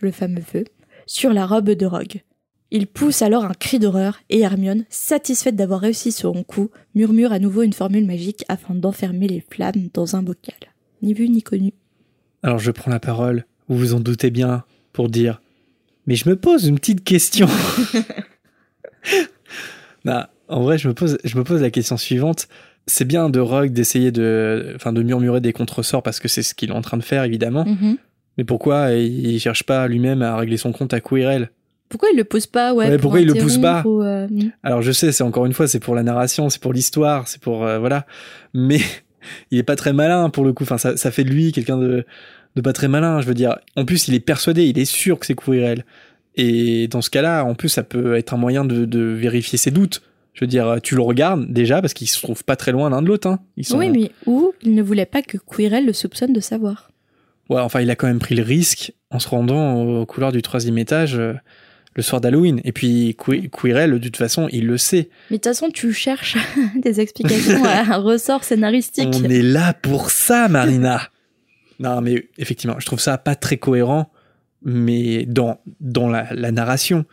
le fameux feu, sur la robe de Rogue. Il pousse alors un cri d'horreur et Hermione, satisfaite d'avoir réussi son coup, murmure à nouveau une formule magique afin d'enfermer les flammes dans un bocal. Ni vu ni connu.
Alors je prends la parole, vous vous en doutez bien, pour dire Mais je me pose une petite question. Non, en vrai, je me pose, je me pose la question suivante. C'est bien de Rogue d'essayer de, enfin, de murmurer des contresorts parce que c'est ce qu'il est en train de faire, évidemment.
Mhm.
Mais pourquoi il cherche pas lui-même à régler son compte à Quirrell?
Pourquoi il le pousse pas ouais,
Ouais,
pour
pourquoi il le pousse pas?
ou, euh, hmm.
Alors je sais, c'est encore une fois, c'est pour la narration, c'est pour l'histoire, c'est pour euh, voilà. Mais il est pas très malin pour le coup. Enfin, ça, ça fait de lui quelqu'un de de pas très malin. Je veux dire. En plus, il est persuadé, il est sûr que c'est Quirrell. Et dans ce cas-là, en plus, ça peut être un moyen de, de vérifier ses doutes. Je veux dire, tu le regardes déjà parce qu'ils se trouvent pas très loin l'un de l'autre. Hein. Ils sont.
Oui, mais ou il ne voulait pas que Quirrell le soupçonne de savoir.
Ouais, enfin, il a quand même pris le risque en se rendant aux couleurs du troisième étage euh, le soir d'Halloween. Et puis Qui- Quirrell, de toute façon, il le sait.
Mais de toute façon, tu cherches des explications à un ressort scénaristique.
On est là pour ça, Marina. non, mais effectivement, je trouve ça pas très cohérent, mais dans, dans la, la narration.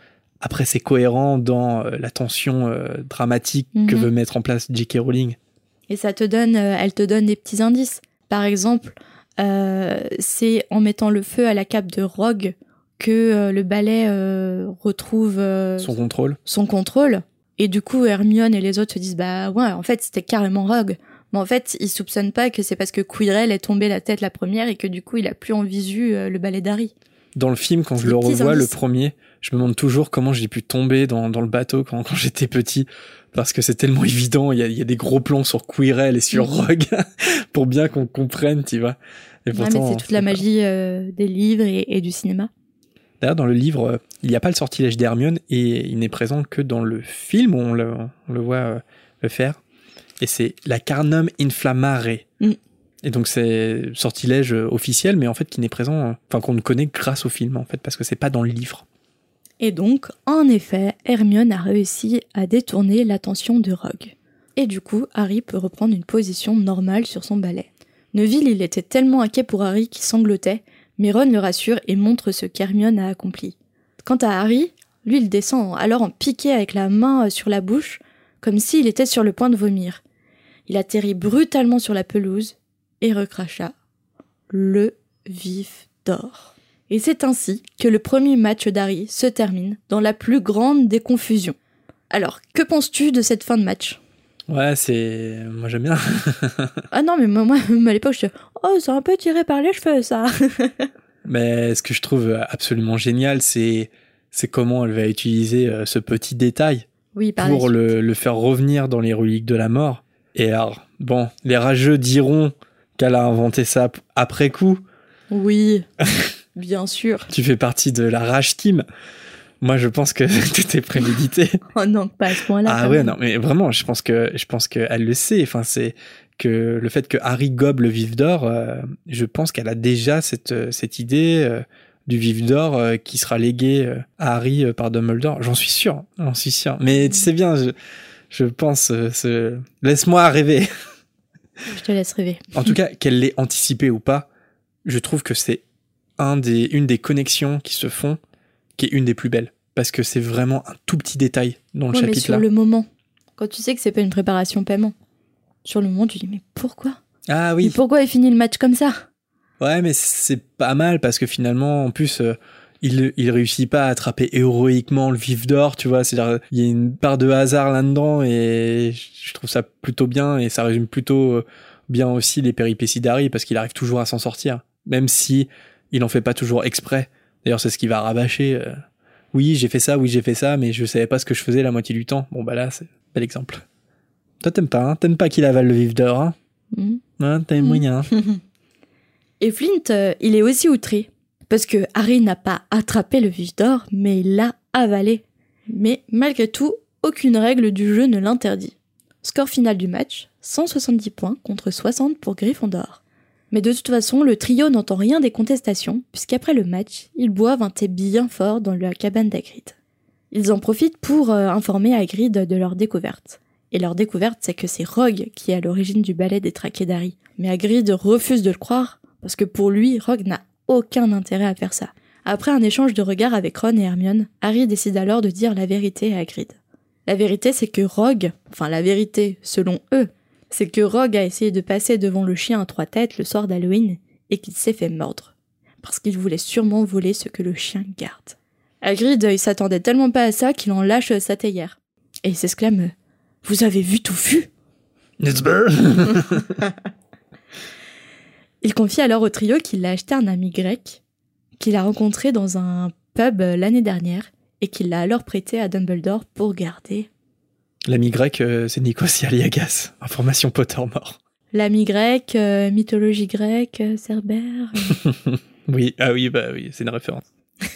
Après, c'est cohérent dans euh, la tension euh, dramatique que
Mhm.
veut mettre en place J.K. Rowling.
Et ça te donne, euh, elle te donne des petits indices. Par exemple, euh, c'est en mettant le feu à la cape de Rogue que le balai retrouve
Son contrôle.
son contrôle. Et du coup, Hermione et les autres se disent bah ouais, en fait, c'était carrément Rogue. Mais en fait, ils soupçonnent pas que c'est parce que Quirrell est tombé la tête la première et que du coup, il a plus en visu le balai d'Harry.
Dans le film, quand je le revois, le premier, je me demande toujours comment j'ai pu tomber dans, dans le bateau quand, quand j'étais petit. Parce que c'est tellement évident, il y a, il y a des gros plans sur Quirrell et sur. Rogue pour bien qu'on comprenne, tu vois. Et pourtant,
c'est toute la magie euh, des livres et, et du cinéma.
D'ailleurs, dans le livre, euh, il n'y a pas le sortilège d'Hermione et il n'est présent que dans le film où on le, on le voit euh, le faire. Et c'est la Carnum Inflammare.
Mm.
Et donc c'est sortilège euh, officiel, mais en fait qui n'est présent, euh, enfin qu'on ne connaît grâce au film en fait, parce que c'est pas dans le livre.
Et donc, en effet, Hermione a réussi à détourner l'attention de Rogue. Et du coup, Harry peut reprendre une position normale sur son balai. Neville, il était tellement inquiet pour Harry qu'il sanglotait, mais Ron le rassure et montre ce qu'Hermione a accompli. Quant à Harry, lui, il descend alors en piqué avec la main euh, sur la bouche, comme s'il était sur le point de vomir. Il atterrit brutalement sur la pelouse et recracha le vif d'or. Et c'est ainsi que le premier match d'Harry se termine dans la plus grande des confusions. Alors, que penses-tu de cette fin de match?
Ouais, c'est. Moi j'aime bien.
Ah non, mais moi, à l'époque, je Oh, c'est un peu tiré par les cheveux, ça
Mais ce que je trouve absolument génial, c'est c'est comment elle va utiliser euh, ce petit détail
Oui,
pour le, le faire revenir dans les reliques de la mort. Et alors, bon, les rageux diront qu'elle a inventé ça après coup.
Oui, bien sûr.
Tu fais partie de la rage team. Moi, je pense que tout est prémédité.
Oh non, pas à ce point-là.
ah ouais,
même.
non, mais vraiment, je pense que je pense qu'elle le sait. Enfin, c'est que le fait que Harry gobe le vif d'or, euh, je pense qu'elle a déjà cette euh, cette idée euh, du vif d'or euh, qui sera légué à Harry par Dumbledore. J'en suis sûr, j'en suis sûr. Mais tu sais bien, je je pense, laisse-moi rêver.
Je te laisse rêver.
En tout cas, qu'elle l'ait anticipé ou pas, je trouve que c'est un des, une des connexions qui se font, qui est une des plus belles. Parce que c'est vraiment un tout petit détail dans le
Ouais, mais
chapitre
sur
là.
le moment, quand tu sais que c'est pas une préparation paiement, sur le moment, tu dis Mais pourquoi?
Ah
Mais
oui,
pourquoi il finit le match comme ça?
Ouais, mais c'est pas mal parce que finalement, en plus, euh, il, il réussit pas à attraper héroïquement le vif d'or, tu vois. C'est-à-dire, il y a une part de hasard là-dedans et je trouve ça plutôt bien et ça résume plutôt euh, bien aussi les péripéties d'Harry parce qu'il arrive toujours à s'en sortir, même si il en fait pas toujours exprès. D'ailleurs, c'est ce qui va rabâcher. euh, oui, j'ai fait ça, oui, j'ai fait ça, mais je savais pas ce que je faisais la moitié du temps. Bon, bah là, c'est un bel exemple. Toi, t'aimes pas, hein T'aimes pas qu'il avale le vif d'or, hein? Hein, T'aimes
Mm.
moyen. hein
Et Flint, euh, il est aussi outré. Parce que Harry n'a pas attrapé le vif d'or, mais il l'a avalé. Mais malgré tout, aucune règle du jeu ne l'interdit. Score final du match 170 points contre 60 pour Gryffondor. Mais de toute façon, le trio n'entend rien des contestations, puisqu'après le match, ils boivent un thé bien fort dans la cabane d'Hagrid. Ils en profitent pour euh, informer Hagrid de leur découverte. Et leur découverte, c'est que c'est Rogue qui est à l'origine du balai des traqués d'Harry. Mais Hagrid refuse de le croire, parce que pour lui, Rogue n'a aucun intérêt à faire ça. Après un échange de regards avec Ron et Hermione, Harry décide alors de dire la vérité à Hagrid. La vérité, c'est que Rogue, enfin la vérité selon eux, c'est que Rogue a essayé de passer devant le chien à trois têtes le soir d'Halloween et qu'il s'est fait mordre. Parce qu'il voulait sûrement voler ce que le chien garde. Hagrid, il s'attendait tellement pas à ça qu'il en lâche sa théière. Et il s'exclame « Vous avez vu tout vu ?» Il confie alors au trio qu'il a acheté un ami grec, qu'il a rencontré dans un pub euh, l'année dernière, et qu'il l'a alors prêté à Dumbledore pour garder.
L'ami grec, euh, c'est Nikos Aliagas. Information Pottermore.
L'ami grec, euh, mythologie grecque, Cerbère. euh,
Oui, ah oui, bah oui, c'est une référence.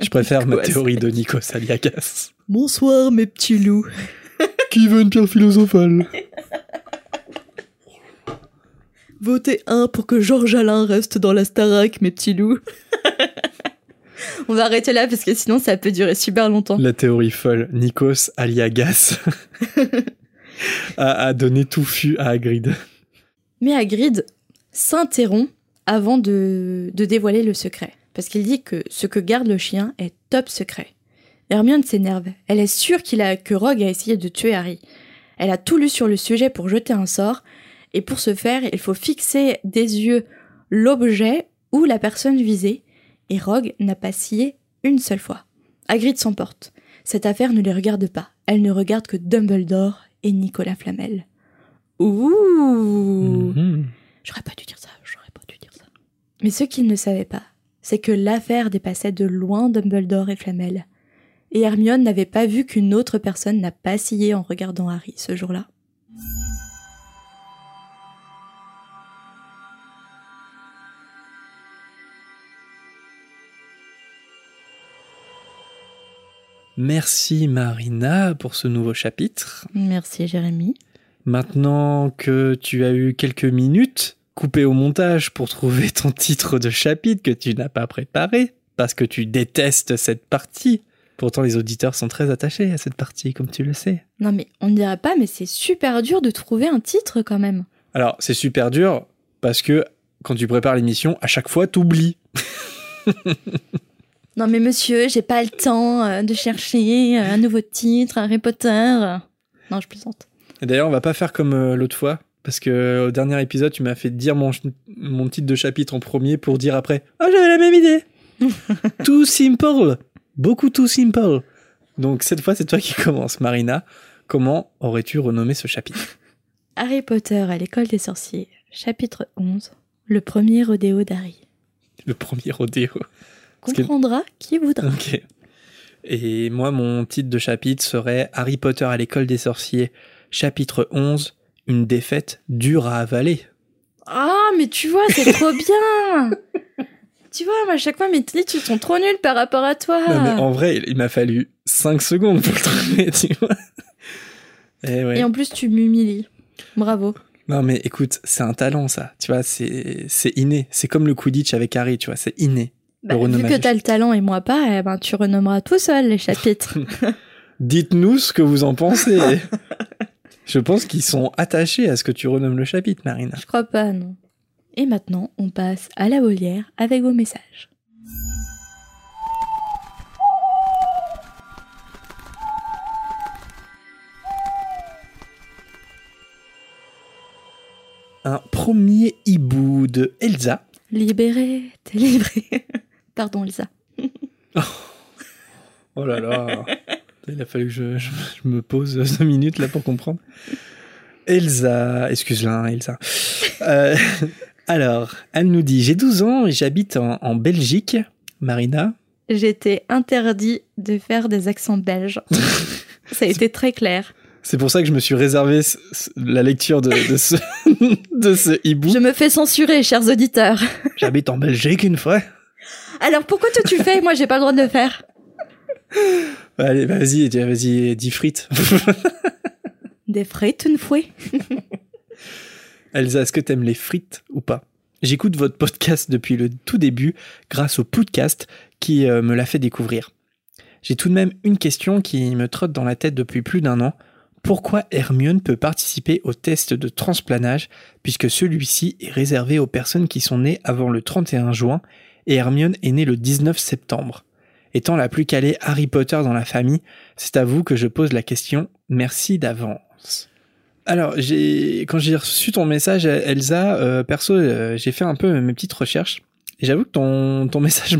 Je préfère ma théorie de Nikos Aliagas.
Bonsoir mes petits loups.
Qui veut une pierre philosophale?
Votez un pour que Georges Alain reste dans la Starac, mes petits loups. On va arrêter là parce que sinon ça peut durer super longtemps.
La théorie folle. Nikos Aliagas a, a donné touffu à Hagrid.
Mais Hagrid s'interrompt avant de, de dévoiler le secret. Parce qu'il dit que ce que garde le chien est top secret. Hermione s'énerve. Elle est sûre qu'il a, que Rogue a essayé de tuer Harry. Elle a tout lu sur le sujet pour jeter un sort. Et pour ce faire, il faut fixer des yeux l'objet ou la personne visée. Et Rogue n'a pas scié une seule fois. Hagrid s'emporte. Cette affaire ne les regarde pas. Elle ne regarde que Dumbledore et Nicolas Flamel. Ouh
Mhm.
J'aurais pas dû dire ça, j'aurais pas dû dire ça. Mais ce qu'il ne savait pas, c'est que l'affaire dépassait de loin Dumbledore et Flamel. Et Hermione n'avait pas vu qu'une autre personne n'a pas scié en regardant Harry ce jour-là.
Merci Marina pour ce nouveau chapitre.
Merci Jérémy.
Maintenant que tu as eu quelques minutes coupées au montage pour trouver ton titre de chapitre que tu n'as pas préparé, parce que tu détestes cette partie. Pourtant, les auditeurs sont très attachés à cette partie, comme tu le sais.
Non mais on ne dirait pas, mais c'est super dur de trouver un titre quand même.
Alors, c'est super dur parce que quand tu prépares l'émission, à chaque fois, t'oublies.
Non mais monsieur, j'ai pas le temps euh, de chercher euh, un nouveau titre, Harry Potter. Non, je plaisante.
Et D'ailleurs, on va pas faire comme euh, l'autre fois. Parce que au dernier épisode, tu m'as fait dire mon, mon titre de chapitre en premier pour dire après Ah, j'avais la même idée Too simple. Beaucoup too simple. Donc cette fois, c'est toi qui commences, Marina. Comment aurais-tu renommé ce chapitre?
Harry Potter à l'école des sorciers, chapitre 11. Le premier rodéo d'Harry.
Le premier rodéo.
Comprendra qui voudra.
Ok. Et moi, mon titre de chapitre serait Harry Potter à l'école des sorciers, chapitre 11, une défaite dure à avaler.
Ah, mais tu vois, c'est trop bien Tu vois, à chaque fois, mes titres sont trop nuls par rapport à toi.
Non, mais en vrai, il m'a fallu 5 secondes pour le trouver, tu vois. Eh ouais.
Et en plus, tu m'humilies. Bravo.
Non, mais écoute, c'est un talent, ça. Tu vois, c'est c'est inné. C'est comme le Quidditch avec Harry, tu vois, c'est inné.
Bah, vu que t'as le talent et moi pas, eh ben, tu renommeras tout seul les chapitres.
Dites-nous ce que vous en pensez. Je pense qu'ils sont attachés à ce que tu renommes le chapitre, Marina.
Je crois pas, non. Et maintenant, on passe à la volière avec vos messages.
Un premier hibou de Elsa.
Libéré, t'es livré. Pardon, Elsa.
Oh là là. Il a fallu que je, je- je me pose deux minutes là pour comprendre. Elsa, excuse-la, Elsa. Euh, alors, elle nous dit J'ai 12 ans et j'habite en, en Belgique. Marina,
J'étais interdit de faire des accents belges. Ça a été très clair.
c'est pour ça que je me suis réservé la lecture de, de ce, de ce hibou.
Je me fais censurer, chers auditeurs.
J'habite en Belgique une fois.
Alors pourquoi toi tu fais et moi j'ai pas le droit de le faire?
Allez, vas-y, dis- vas-y, dis frites.
Des frites une fois
Elsa, est-ce que t'aimes les frites ou pas? J'écoute votre podcast depuis le tout début grâce au podcast qui euh, me l'a fait découvrir. J'ai tout de même une question qui me trotte dans la tête depuis plus d'un an. Pourquoi Hermione peut participer au test de transplanage puisque celui-ci est réservé aux personnes qui sont nées avant le 31 juin et Hermione est née le 19 septembre Étant la plus calée Harry Potter dans la famille, c'est à vous que je pose la question. Merci d'avance. Alors, quand j'ai reçu ton message, Elsa, euh, perso, euh, j'ai fait un peu mes petites recherches. Et j'avoue que ton, ton message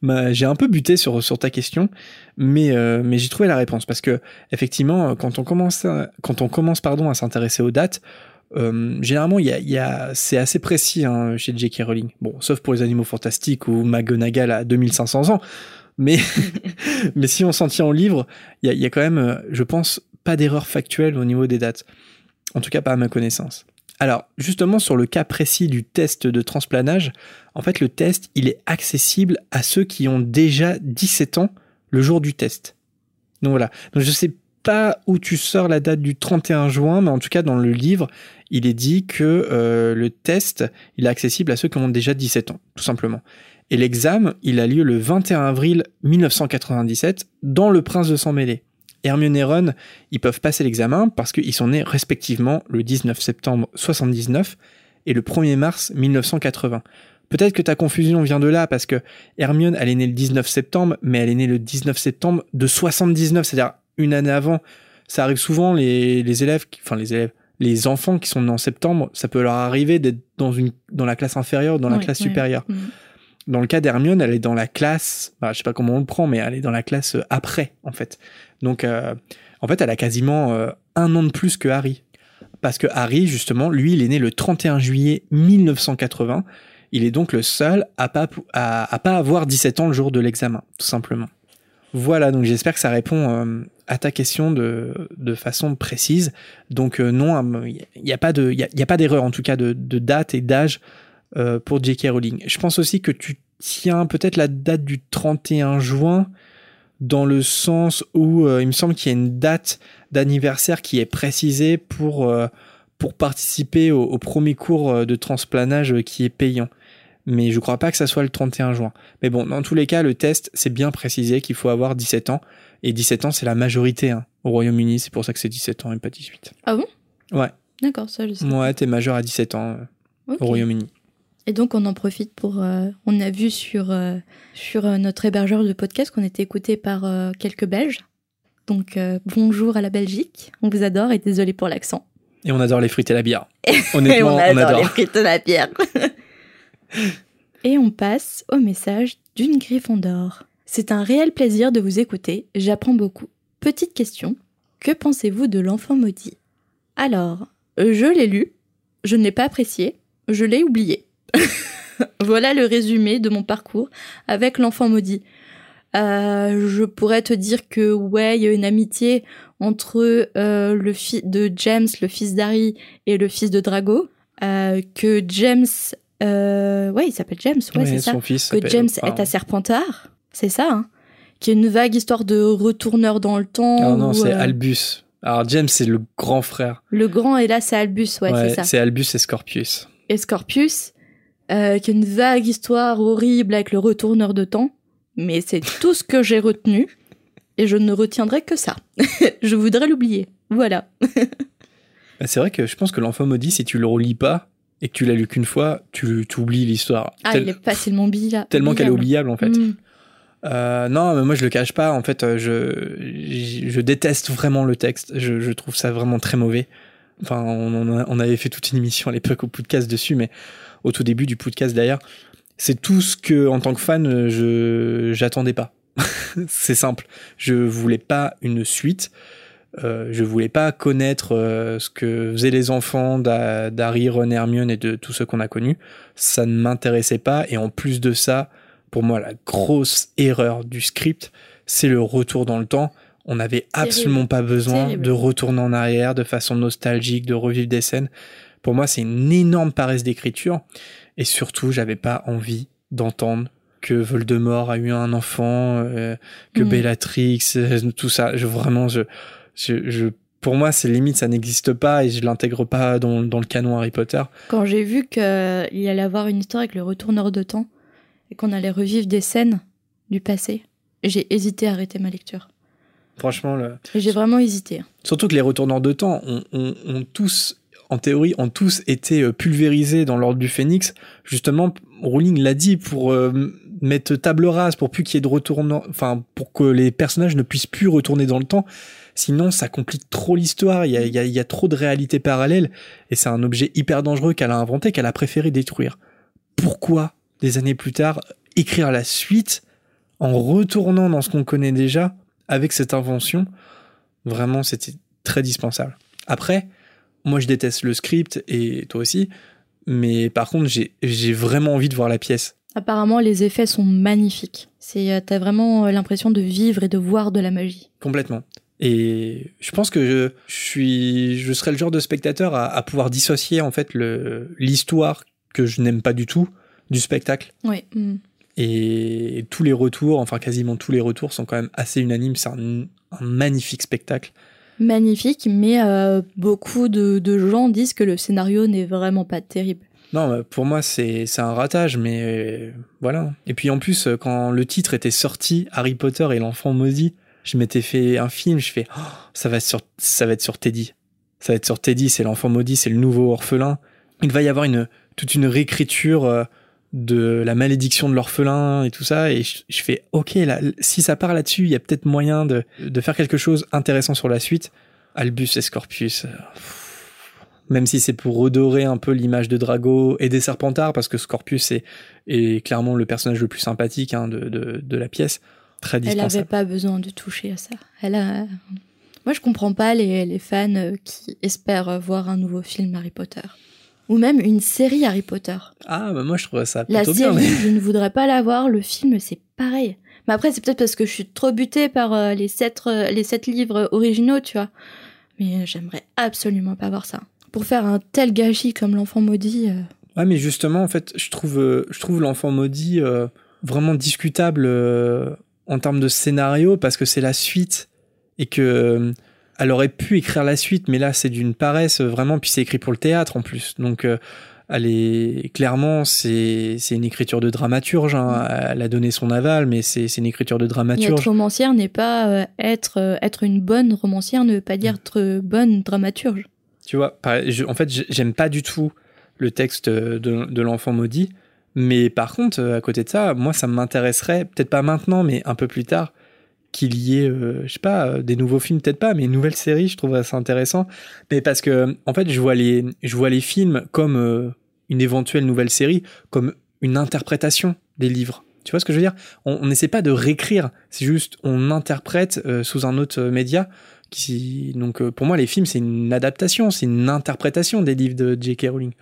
m'a, j'ai un peu buté sur, sur ta question, mais, euh, mais j'ai trouvé la réponse parce que effectivement, quand on commence, quand on commence pardon à s'intéresser aux dates, euh, généralement, y a, il y a, c'est assez précis hein, chez J.K. Rowling. Bon, sauf pour les animaux fantastiques ou McGonagall à 2500 ans. Mais, mais si on s'en tient au livre, il y a, il y a quand même, euh, je pense, pas d'erreur factuelle au niveau des dates. En tout cas, pas à ma connaissance. Alors, justement, sur le cas précis du test de transplanage, en fait, le test, il est accessible à ceux qui ont déjà 17 ans le jour du test. Donc voilà. Donc je sais pas où tu sors la date du 31 juin, mais en tout cas, dans le livre, il est dit que euh, le test, il est accessible à ceux qui ont déjà 17 ans, tout simplement. Et l'examen, il a lieu le 21 avril 1997 dans Le Prince de Sang-Mêlé. Hermione et Ron, ils peuvent passer l'examen parce qu'ils sont nés respectivement le 19 septembre 79 et le 1er mars 1980. Peut-être que ta confusion vient de là parce que Hermione, elle est née le 19 septembre, mais elle est née le 19 septembre de 79, c'est-à-dire une année avant. Ça arrive souvent, les, les élèves, qui- enfin les élèves, les enfants qui sont nés en septembre, ça peut leur arriver d'être dans, une, dans la classe inférieure dans la classe supérieure.
Mm.
Dans le cas d'Hermione, elle est dans la classe, bah, je sais pas comment on le prend, mais elle est dans la classe euh, après, en fait. Donc, euh, en fait, elle a quasiment euh, un an de plus que Harry. Parce que Harry, justement, lui, il est né le 31 juillet 1980. Il est donc le seul à pas, à, à pas avoir 17 ans le jour de l'examen, tout simplement. Voilà, donc j'espère que ça répond euh, à ta question de, de façon précise. Donc euh, non, il n'y a pas de, il a, pas d'erreur en tout cas de, de date et d'âge euh, pour J.K. Rowling. Je pense aussi que tu tiens peut-être la date du 31 juin dans le sens où euh, il me semble qu'il y a une date d'anniversaire qui est précisée pour, euh, pour participer au, premier cours euh, de transplanage euh, qui est payant. Mais je crois pas que ça soit le 31 juin. Mais bon, dans tous les cas, le test, c'est bien précisé qu'il faut avoir 17 ans. Et 17 ans, c'est la majorité hein, au Royaume-Uni. C'est pour ça que c'est 17 ans et pas 18.
Ah bon?
Ouais.
D'accord, ça je sais.
Ouais, t'es majeur à 17 ans euh, au Royaume-Uni.
Et donc on en profite pour... euh, on a vu sur, euh, sur notre hébergeur de podcast qu'on était écouté par quelques Belges. Donc bonjour à la Belgique, on vous adore et désolé pour l'accent.
Et on adore les frites et la bière.
Et
Honnêtement, on adore.
les frites de la bière. Et on passe au message d'une Gryffondor. C'est un réel plaisir de vous écouter, j'apprends beaucoup. Petite question, que pensez-vous de l'enfant maudit? Alors, je l'ai lu, je ne l'ai pas apprécié, je l'ai oublié. voilà le résumé de mon parcours avec l'enfant maudit. Euh, je pourrais te dire que ouais, il y a une amitié entre euh, le fils de James, le fils d'Harry, et le fils de Drago. Euh, que James, ouais, il s'appelle James, ouais, c'est ça.
fils
Que James est à Serpentard, c'est ça. Hein Qui est une vague histoire de retourneur dans le temps.
Non, non,
où,
c'est
euh,
Albus. Alors James, c'est le grand frère.
Le grand et là c'est Albus, ouais, c'est ça.
c'est Albus et Scorpius.
et Scorpius, euh, qui est une vague histoire horrible avec le retourneur de temps. Mais c'est tout ce que j'ai retenu. Et je ne retiendrai que ça. je voudrais l'oublier. Voilà.
Bah, C'est vrai que je pense que l'enfant maudit, si tu le relis pas et que tu l'as lu qu'une fois, tu tu oublies l'histoire.
Ah,
Tel-
il est facilement oubliable.
Tellement qu'elle est oubliable en fait.
Mm.
Euh, non, mais moi je le cache pas. En fait, euh, je, déteste vraiment le texte. Je, trouve ça vraiment très mauvais. Enfin, on, avait fait toute une émission à l'époque au podcast dessus, mais au tout début du podcast d'ailleurs, c'est tout ce que, en tant que fan, je j'attendais pas. c'est simple. Je voulais pas une suite. Euh, je voulais pas connaître ce que faisaient les enfants d'Ha- d'Harry, Ron, Hermione et de tous ceux qu'on a connus. Ça ne m'intéressait pas. Et en plus de ça, pour moi, la grosse erreur du script, c'est le retour dans le temps. On n'avait absolument pas besoin
Terrible.
de retourner en arrière de façon nostalgique, de revivre des scènes. Pour moi, c'est une énorme paresse d'écriture. Et surtout, j'avais pas envie d'entendre que Voldemort a eu un enfant, euh, que
Mm.
Bellatrix, euh, tout ça. Je, vraiment, je, je, je- pour moi, c'est limite, ça n'existe pas et je l'intègre pas dans, dans le canon Harry Potter.
Quand j'ai vu qu'il allait avoir une histoire avec le retourneur de temps et qu'on allait revivre des scènes du passé, j'ai hésité à arrêter ma lecture.
Franchement, le...
J'ai vraiment hésité.
Surtout que les retourneurs de temps ont, ont- ont tous, en théorie, ont tous été euh, pulvérisés dans l'ordre du Phénix. Justement, Rowling l'a dit pour euh, mettre table rase, pour plus qu'il y ait de retournants, enfin, pour que les personnages ne puissent plus retourner dans le temps. Sinon, ça complique trop l'histoire. Il y a, il y a- il y a trop de réalités parallèles. Et c'est un objet hyper dangereux qu'elle a inventé, qu'elle a préféré détruire. Pourquoi, des années plus tard, écrire la suite en retournant dans ce qu'on connaît déjà avec cette invention Vraiment, c'était très dispensable. Après, moi, je déteste le script et toi aussi. Mais par contre, j'ai vraiment envie de voir la pièce.
Apparemment, les effets sont magnifiques. C'est, euh, t'as vraiment euh, l'impression de vivre et de voir de la magie.
Complètement. Et je pense que je, je suis, je serais le genre de spectateur à, à pouvoir dissocier en fait l'histoire que je n'aime pas du tout du spectacle.
Oui. mm.
Et tous les retours, enfin quasiment tous les retours sont quand même assez unanimes. C'est un, un magnifique spectacle.
Magnifique, mais euh, beaucoup de, de gens disent que le scénario n'est vraiment pas terrible.
Non, euh, pour moi, c'est un ratage, mais euh, voilà. Et puis en plus, quand le titre était sorti, Harry Potter et l'enfant maudit, je m'étais fait un film, je fais, Oh, ça, va être sur, ça va être sur Teddy. Ça va être sur Teddy, c'est l'enfant maudit, c'est le nouveau orphelin. Il va y avoir une, toute une réécriture de la malédiction de l'orphelin et tout ça. Et je, je fais, ok, là, si ça part là-dessus, il y a peut-être moyen de, de faire quelque chose intéressant sur la suite. Albus et Scorpius. euh, même si c'est pour redorer un peu l'image de Drago et des Serpentards, parce que Scorpius est, est clairement le personnage le plus sympathique hein, de, de, de la pièce. Très
Elle n'avait pas besoin de toucher à ça. Elle a... Moi, je comprends pas les, les fans euh, qui espèrent voir un nouveau film Harry Potter. Ou même une série Harry Potter.
Ah, bah moi je trouve ça
La
plutôt
série,
bien. mais-
je ne voudrais pas la voir. Le film, c'est pareil. Mais après, c'est peut-être parce que je suis trop butée par euh, les, sept, euh, les sept livres originaux, tu vois. Mais euh, j'aimerais absolument pas voir ça. Pour faire un tel gâchis comme l'enfant maudit,
Ouais, mais justement, en fait, je trouve, je trouve l'enfant maudit vraiment discutable en termes de scénario parce que c'est la suite et que elle aurait pu écrire la suite, mais là c'est d'une paresse euh, vraiment. Puis c'est écrit pour le théâtre en plus, donc euh, elle est clairement c'est une écriture de dramaturge. hein. Elle a donné son aval, mais c'est une écriture de
et être
dramaturge.
romancière n'est pas euh, être euh, être une bonne romancière ne veut pas dire être euh, bonne dramaturge.
Tu vois, je- en fait, j'ai- j'aime pas du tout le texte de, de l'enfant maudit, mais par contre, à côté de ça, moi, ça m'intéresserait, peut-être pas maintenant, mais un peu plus tard, qu'il y ait, euh, je sais pas, euh, des nouveaux films, peut-être pas, mais une nouvelle série, je trouverais ça intéressant. Mais parce que, en fait, je vois les, je vois les films comme euh, une éventuelle nouvelle série, comme une interprétation des livres. Tu vois ce que je veux dire? On n'essaie pas de réécrire, c'est juste on interprète sous un autre média. Donc pour moi, les films, c'est une adaptation, c'est une interprétation des livres de J.K. Rowling.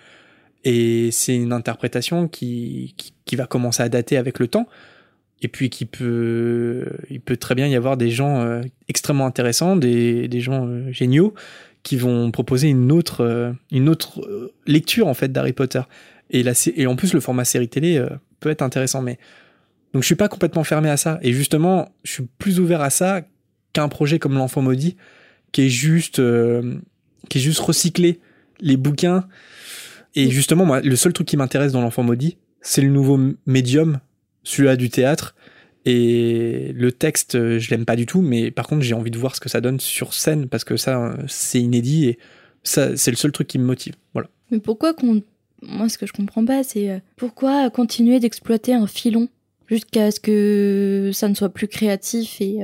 Et c'est une interprétation qui, qui, qui, va commencer à dater avec le temps. Et puis qui peut, il peut très bien y avoir des gens euh, extrêmement intéressants, des, des gens euh, géniaux, qui vont proposer une autre, euh, une autre lecture en fait d'Harry Potter. Et, là, et en plus, le format série télé peut être intéressant. Mais donc, je suis pas complètement fermé à ça. Et justement, je suis plus ouvert à ça qu'un projet comme l'Enfant maudit, qui est juste, qui est juste recycler les bouquins. Et justement, moi, le seul truc qui m'intéresse dans l'Enfant maudit, c'est le nouveau médium, celui-là du théâtre. Et le texte, euh, je l'aime pas du tout, mais par contre, j'ai envie de voir ce que ça donne sur scène parce que ça, euh, c'est inédit et ça, c'est le seul truc qui me motive. Voilà.
Mais pourquoi qu'on. Moi, ce que je comprends pas, c'est euh, pourquoi continuer d'exploiter un filon jusqu'à ce que ça ne soit plus créatif et,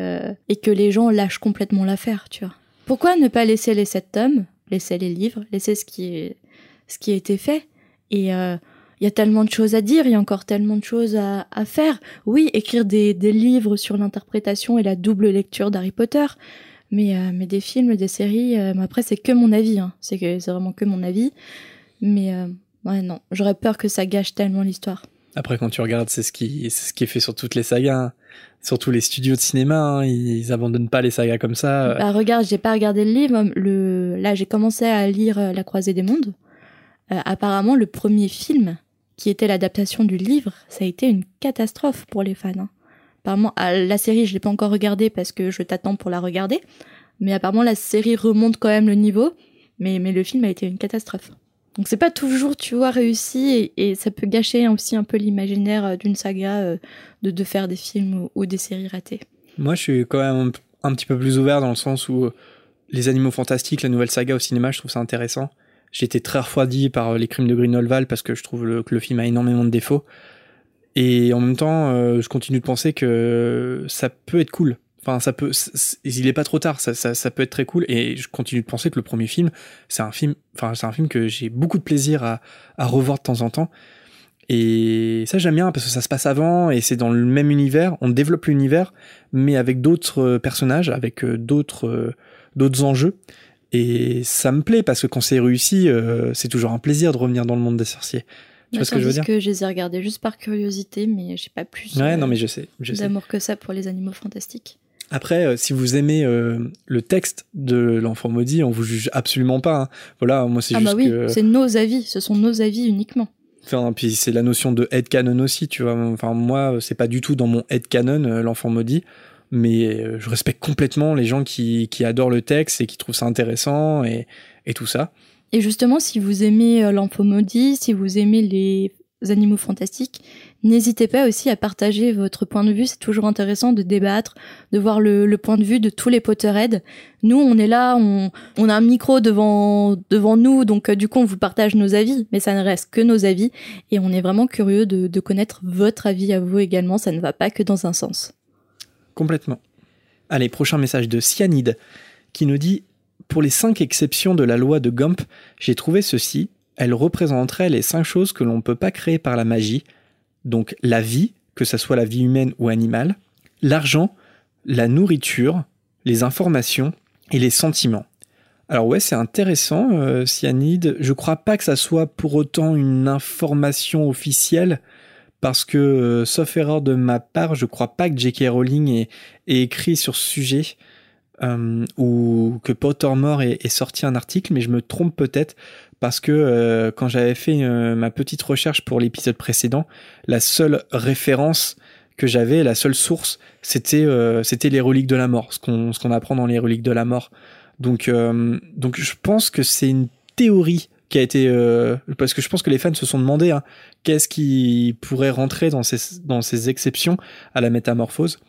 et que les gens lâchent complètement l'affaire, tu vois? Pourquoi ne pas laisser les sept tomes, laisser les livres, laisser ce qui, ce qui a été fait Et il y a tellement de choses à dire, il y a encore tellement de choses à, à faire. Oui, écrire des, des livres sur l'interprétation et la double lecture d'Harry Potter, mais, euh, mais des films, des séries, euh, mais après c'est que mon avis, hein. c'est que c'est vraiment que mon avis. Mais euh, ouais, non, j'aurais peur que ça gâche tellement l'histoire.
Après, quand tu regardes, c'est ce qui, c'est ce qui est fait sur toutes les sagas, hein. surtout les studios de cinéma. Hein, ils, ils abandonnent pas les sagas comme ça.
Bah regarde, j'ai pas regardé le livre. Le... Là, j'ai commencé à lire euh, La Croisée des Mondes. Euh, apparemment, le premier film, qui était l'adaptation du livre, ça a été une catastrophe pour les fans. hein. Apparemment, ah, la série, je l'ai pas encore regardée parce que je t'attends pour la regarder. Mais apparemment, la série remonte quand même le niveau. Mais, mais le film a été une catastrophe. Donc c'est pas toujours, tu vois, réussi et, ça peut gâcher aussi un peu l'imaginaire euh, d'une saga euh, de, de faire des films ou, des séries ratées.
Moi, je suis quand même un, un petit peu plus ouvert dans le sens où euh, les animaux fantastiques, la nouvelle saga au cinéma, je trouve ça intéressant. Été très refroidi par euh, les crimes de Grindelwald parce que je trouve que le film a énormément de défauts. Et en même temps, euh, je continue de penser que ça peut être cool. Enfin, ça peut, il est pas trop tard, ça, peut être très cool. Et je continue de penser que le premier film, c'est un film, enfin, c'est un film que j'ai beaucoup de plaisir à, à revoir de temps en temps. Et ça, j'aime bien parce que ça se passe avant et c'est dans le même univers. On développe l'univers, mais avec d'autres euh, personnages, avec d'autres, d'autres enjeux. Et ça me plaît parce que quand c'est réussi, euh, c'est toujours un plaisir de revenir dans le monde des sorciers. Tu vois ce que je veux dire
que je les ai regardés juste par curiosité, mais j'ai pas plus
Ouais,
euh,
non, mais je sais, je
d'amour que ça pour les animaux fantastiques.
Après, euh, si vous aimez le texte de l'enfant maudit, on vous juge absolument pas. hein. Voilà, moi c'est
Ah
juste
bah oui,
que.
c'est nos avis, ce sont nos avis uniquement.
Enfin, puis c'est la notion de headcanon aussi, tu vois. Enfin, moi, c'est pas du tout dans mon headcanon, euh, l'enfant maudit, mais euh, je respecte complètement les gens qui, qui adorent le texte et qui trouvent ça intéressant et, et tout ça.
Et justement, si vous aimez euh, maudit, si vous aimez les animaux fantastiques, n'hésitez pas aussi à partager votre point de vue. C'est toujours intéressant de débattre, de voir le, le point de vue de tous les Potterheads. Nous, on est là, on, on a un micro devant, devant nous, donc euh, du coup, on vous partage nos avis, mais ça ne reste que nos avis. Et on est vraiment curieux de, de connaître votre avis à vous également. Ça ne va pas que dans un sens.
Complètement. Allez, prochain message de Cyanide qui nous dit Pour les cinq exceptions de la loi de Gump, j'ai trouvé ceci. Elles représenteraient les cinq choses que l'on ne peut pas créer par la magie. Donc la vie, que ce soit la vie humaine ou animale, l'argent, la nourriture, les informations et les sentiments. Alors ouais, c'est intéressant, euh, Cyanide. Je crois pas que ça soit pour autant une information officielle, parce que, euh, sauf erreur de ma part, je crois pas que J.K. Rowling ait, écrit sur ce sujet, euh, ou que Pottermore ait, sorti un article, mais je me trompe peut-être, parce que euh, quand j'avais fait ma petite recherche pour l'épisode précédent, la seule référence que j'avais, la seule source, c'était les reliques de la mort, ce qu'on apprend dans les reliques de la mort. Donc je pense que c'est une théorie qui a été euh, parce que je pense que les fans se sont demandé hein, qu'est-ce qui pourrait rentrer dans ces dans ces exceptions à la métamorphose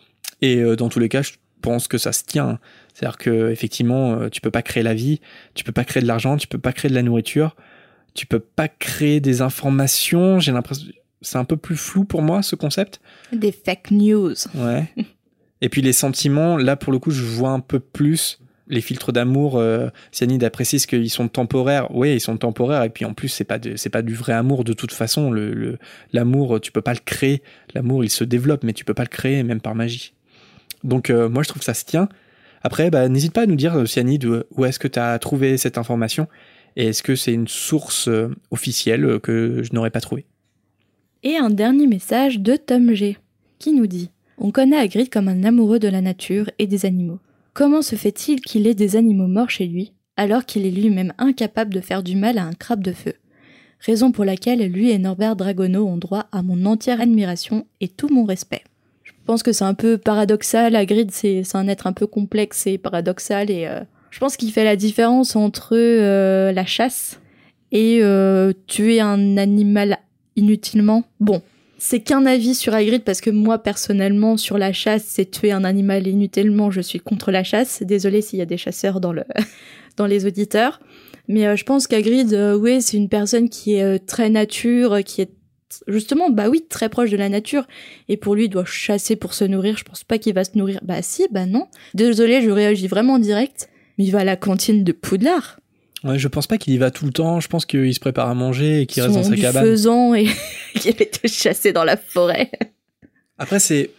et euh, dans tous les cas je pense que ça se tient c'est-à-dire que effectivement euh, tu peux pas créer la vie tu peux pas créer de l'argent tu peux pas créer de la nourriture tu peux pas créer des informations j'ai l'impression c'est un peu plus flou pour moi ce concept
Des fake news.
Ouais. Et puis les sentiments, là pour le coup, je vois un peu plus les filtres d'amour, euh, Cyanide précise qu'ils sont temporaires. Oui, ils sont temporaires. Et puis en plus, c'est pas pas du vrai amour de toute façon. L'amour, tu peux pas le créer. L'amour, il se développe, mais tu peux pas le créer, même par magie. Donc euh, moi, je trouve que ça se tient. Après, bah, n'hésite pas à nous dire, euh, Cyanide, où est-ce que tu as trouvé cette information et est-ce que c'est une source euh, officielle que je n'aurais pas trouvée?
Et un dernier message de Tom G, qui nous dit On connaît Hagrid comme un amoureux de la nature et des animaux. Comment se fait-il qu'il ait des animaux morts chez lui, alors qu'il est lui-même incapable de faire du mal à un crabe de feu? Raison pour laquelle lui et Norbert Dragono ont droit à mon entière admiration et tout mon respect. Je pense que c'est un peu paradoxal, Hagrid c'est un être un peu complexe et paradoxal et euh, je pense qu'il fait la différence entre euh, la chasse et euh, tuer un animal inutilement. Bon, c'est qu'un avis sur Hagrid parce que moi personnellement sur la chasse, c'est tuer un animal inutilement, je suis contre la chasse. Désolé s'il y a des chasseurs dans le dans les auditeurs, mais euh, je pense qu'Hagrid, euh, oui, c'est une personne qui est euh, très nature, qui est justement, bah oui, très proche de la nature. Et pour lui, il doit chasser pour se nourrir. Je pense pas qu'il va se nourrir. Bah si, bah non. Désolé, je réagis vraiment direct. Mais il va à la cantine de Poudlard.
Ouais, je pense pas qu'il y va tout le temps. Je pense qu'il se prépare à manger et qu'il reste dans sa cabane.
faisant et qu'il est te chasser dans la forêt.
Après, c'est,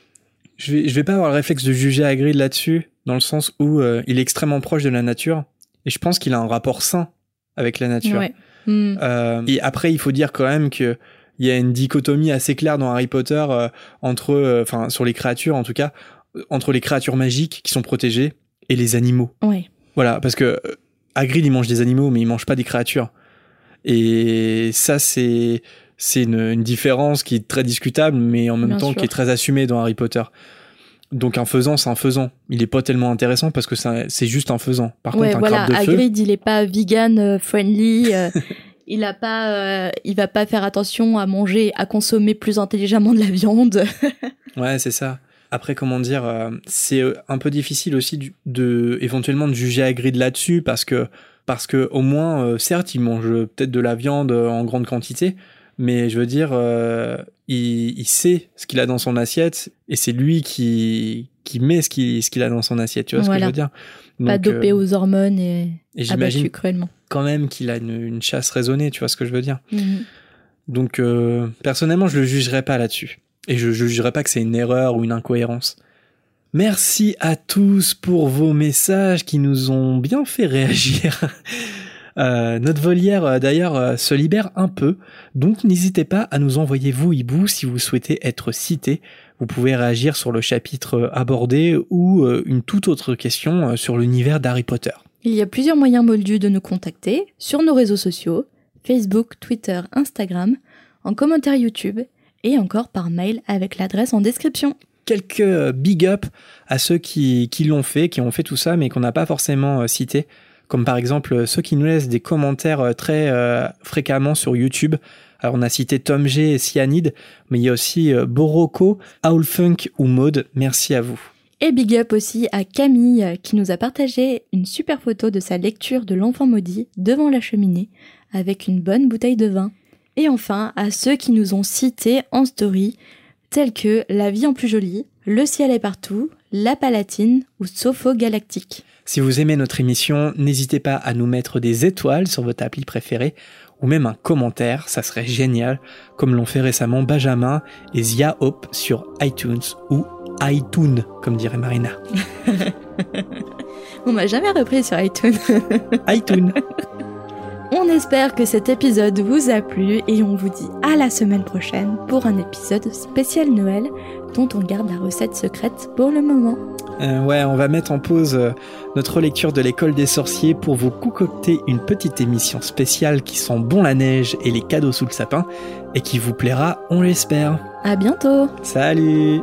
je vais, je vais pas avoir le réflexe de juger Hagrid là-dessus, dans le sens où euh, il est extrêmement proche de la nature et je pense qu'il a un rapport sain avec la nature. Ouais. Hmm. Euh, et après, il faut dire quand même que il y a une dichotomie assez claire dans Harry Potter euh, entre, enfin, sur les créatures en tout cas, entre les créatures magiques qui sont protégées et les animaux.
Ouais.
Voilà, parce que Hagrid il mange des animaux mais il mange pas des créatures. Et ça c'est c'est une, différence qui est très discutable mais en même temps qui est très assumée dans Harry Potter. Donc un faisant, c'est un faisant. Il est pas tellement intéressant parce que c'est juste un faisant. Par contre, un voilà, de
Hagrid, il est pas vegan euh, friendly. Euh, il a pas, euh, il va pas faire attention à manger, à consommer plus intelligemment de la viande.
ouais, c'est ça. Après, comment dire, euh, c'est euh, un peu difficile aussi de, éventuellement de juger Hagrid là-dessus parce que, parce que au moins, euh, certes, il mange peut-être de la viande en grande quantité, mais je veux dire, il, sait ce qu'il a dans son assiette et c'est lui qui, qui met ce qu'il ce qu'il a dans son assiette. Tu vois ce que je veux dire?
Pas dopé aux hormones et, et j'imagine cruellement.
Quand même qu'il a une, chasse raisonnée, tu vois ce que je veux dire?
Mhm.
Donc, personnellement, je le jugerai pas là-dessus. Et je ne jugerai pas que c'est une erreur ou une incohérence. Merci à tous pour vos messages qui nous ont bien fait réagir. Euh, notre volière euh, d'ailleurs euh, se libère un peu, donc n'hésitez pas à nous envoyer vos hiboux si vous souhaitez être cité. Vous pouvez réagir sur le chapitre abordé ou une toute autre question sur l'univers d'Harry Potter.
Il y a plusieurs moyens moldus de nous contacter sur nos réseaux sociaux, Facebook, Twitter, Instagram, en commentaire YouTube et encore par mail avec l'adresse en description.
Quelques euh, big up à ceux qui, qui l'ont fait, qui ont fait tout ça, mais qu'on n'a pas forcément euh, cité, comme par exemple euh, ceux qui nous laissent des commentaires très fréquemment sur YouTube. Alors on a cité Tom G et Cyanide, mais il y a aussi Boroko, Owlfunk ou Maude. Merci à vous.
Et big up aussi à Camille qui nous a partagé une super photo de sa lecture de l'enfant maudit devant la cheminée avec une bonne bouteille de vin. Et enfin, à ceux qui nous ont cités en story, tels que La vie en plus jolie, Le ciel est partout, La Palatine ou Sopho Galactique.
Si vous aimez notre émission, n'hésitez pas à nous mettre des étoiles sur votre appli préférée ou même un commentaire, ça serait génial, comme l'ont fait récemment Benjamin et Zia Hope sur iTunes ou iTunes, comme dirait Marina.
On m'a jamais repris sur iTunes.
iTunes.
On espère que cet épisode vous a plu et on vous dit à la semaine prochaine pour un épisode spécial Noël dont on garde la recette secrète pour le moment.
Euh, ouais, on va mettre en pause euh, notre lecture de l'école des sorciers pour vous concocter une petite émission spéciale qui sent bon la neige et les cadeaux sous le sapin et qui vous plaira, on l'espère.
À bientôt.
Salut.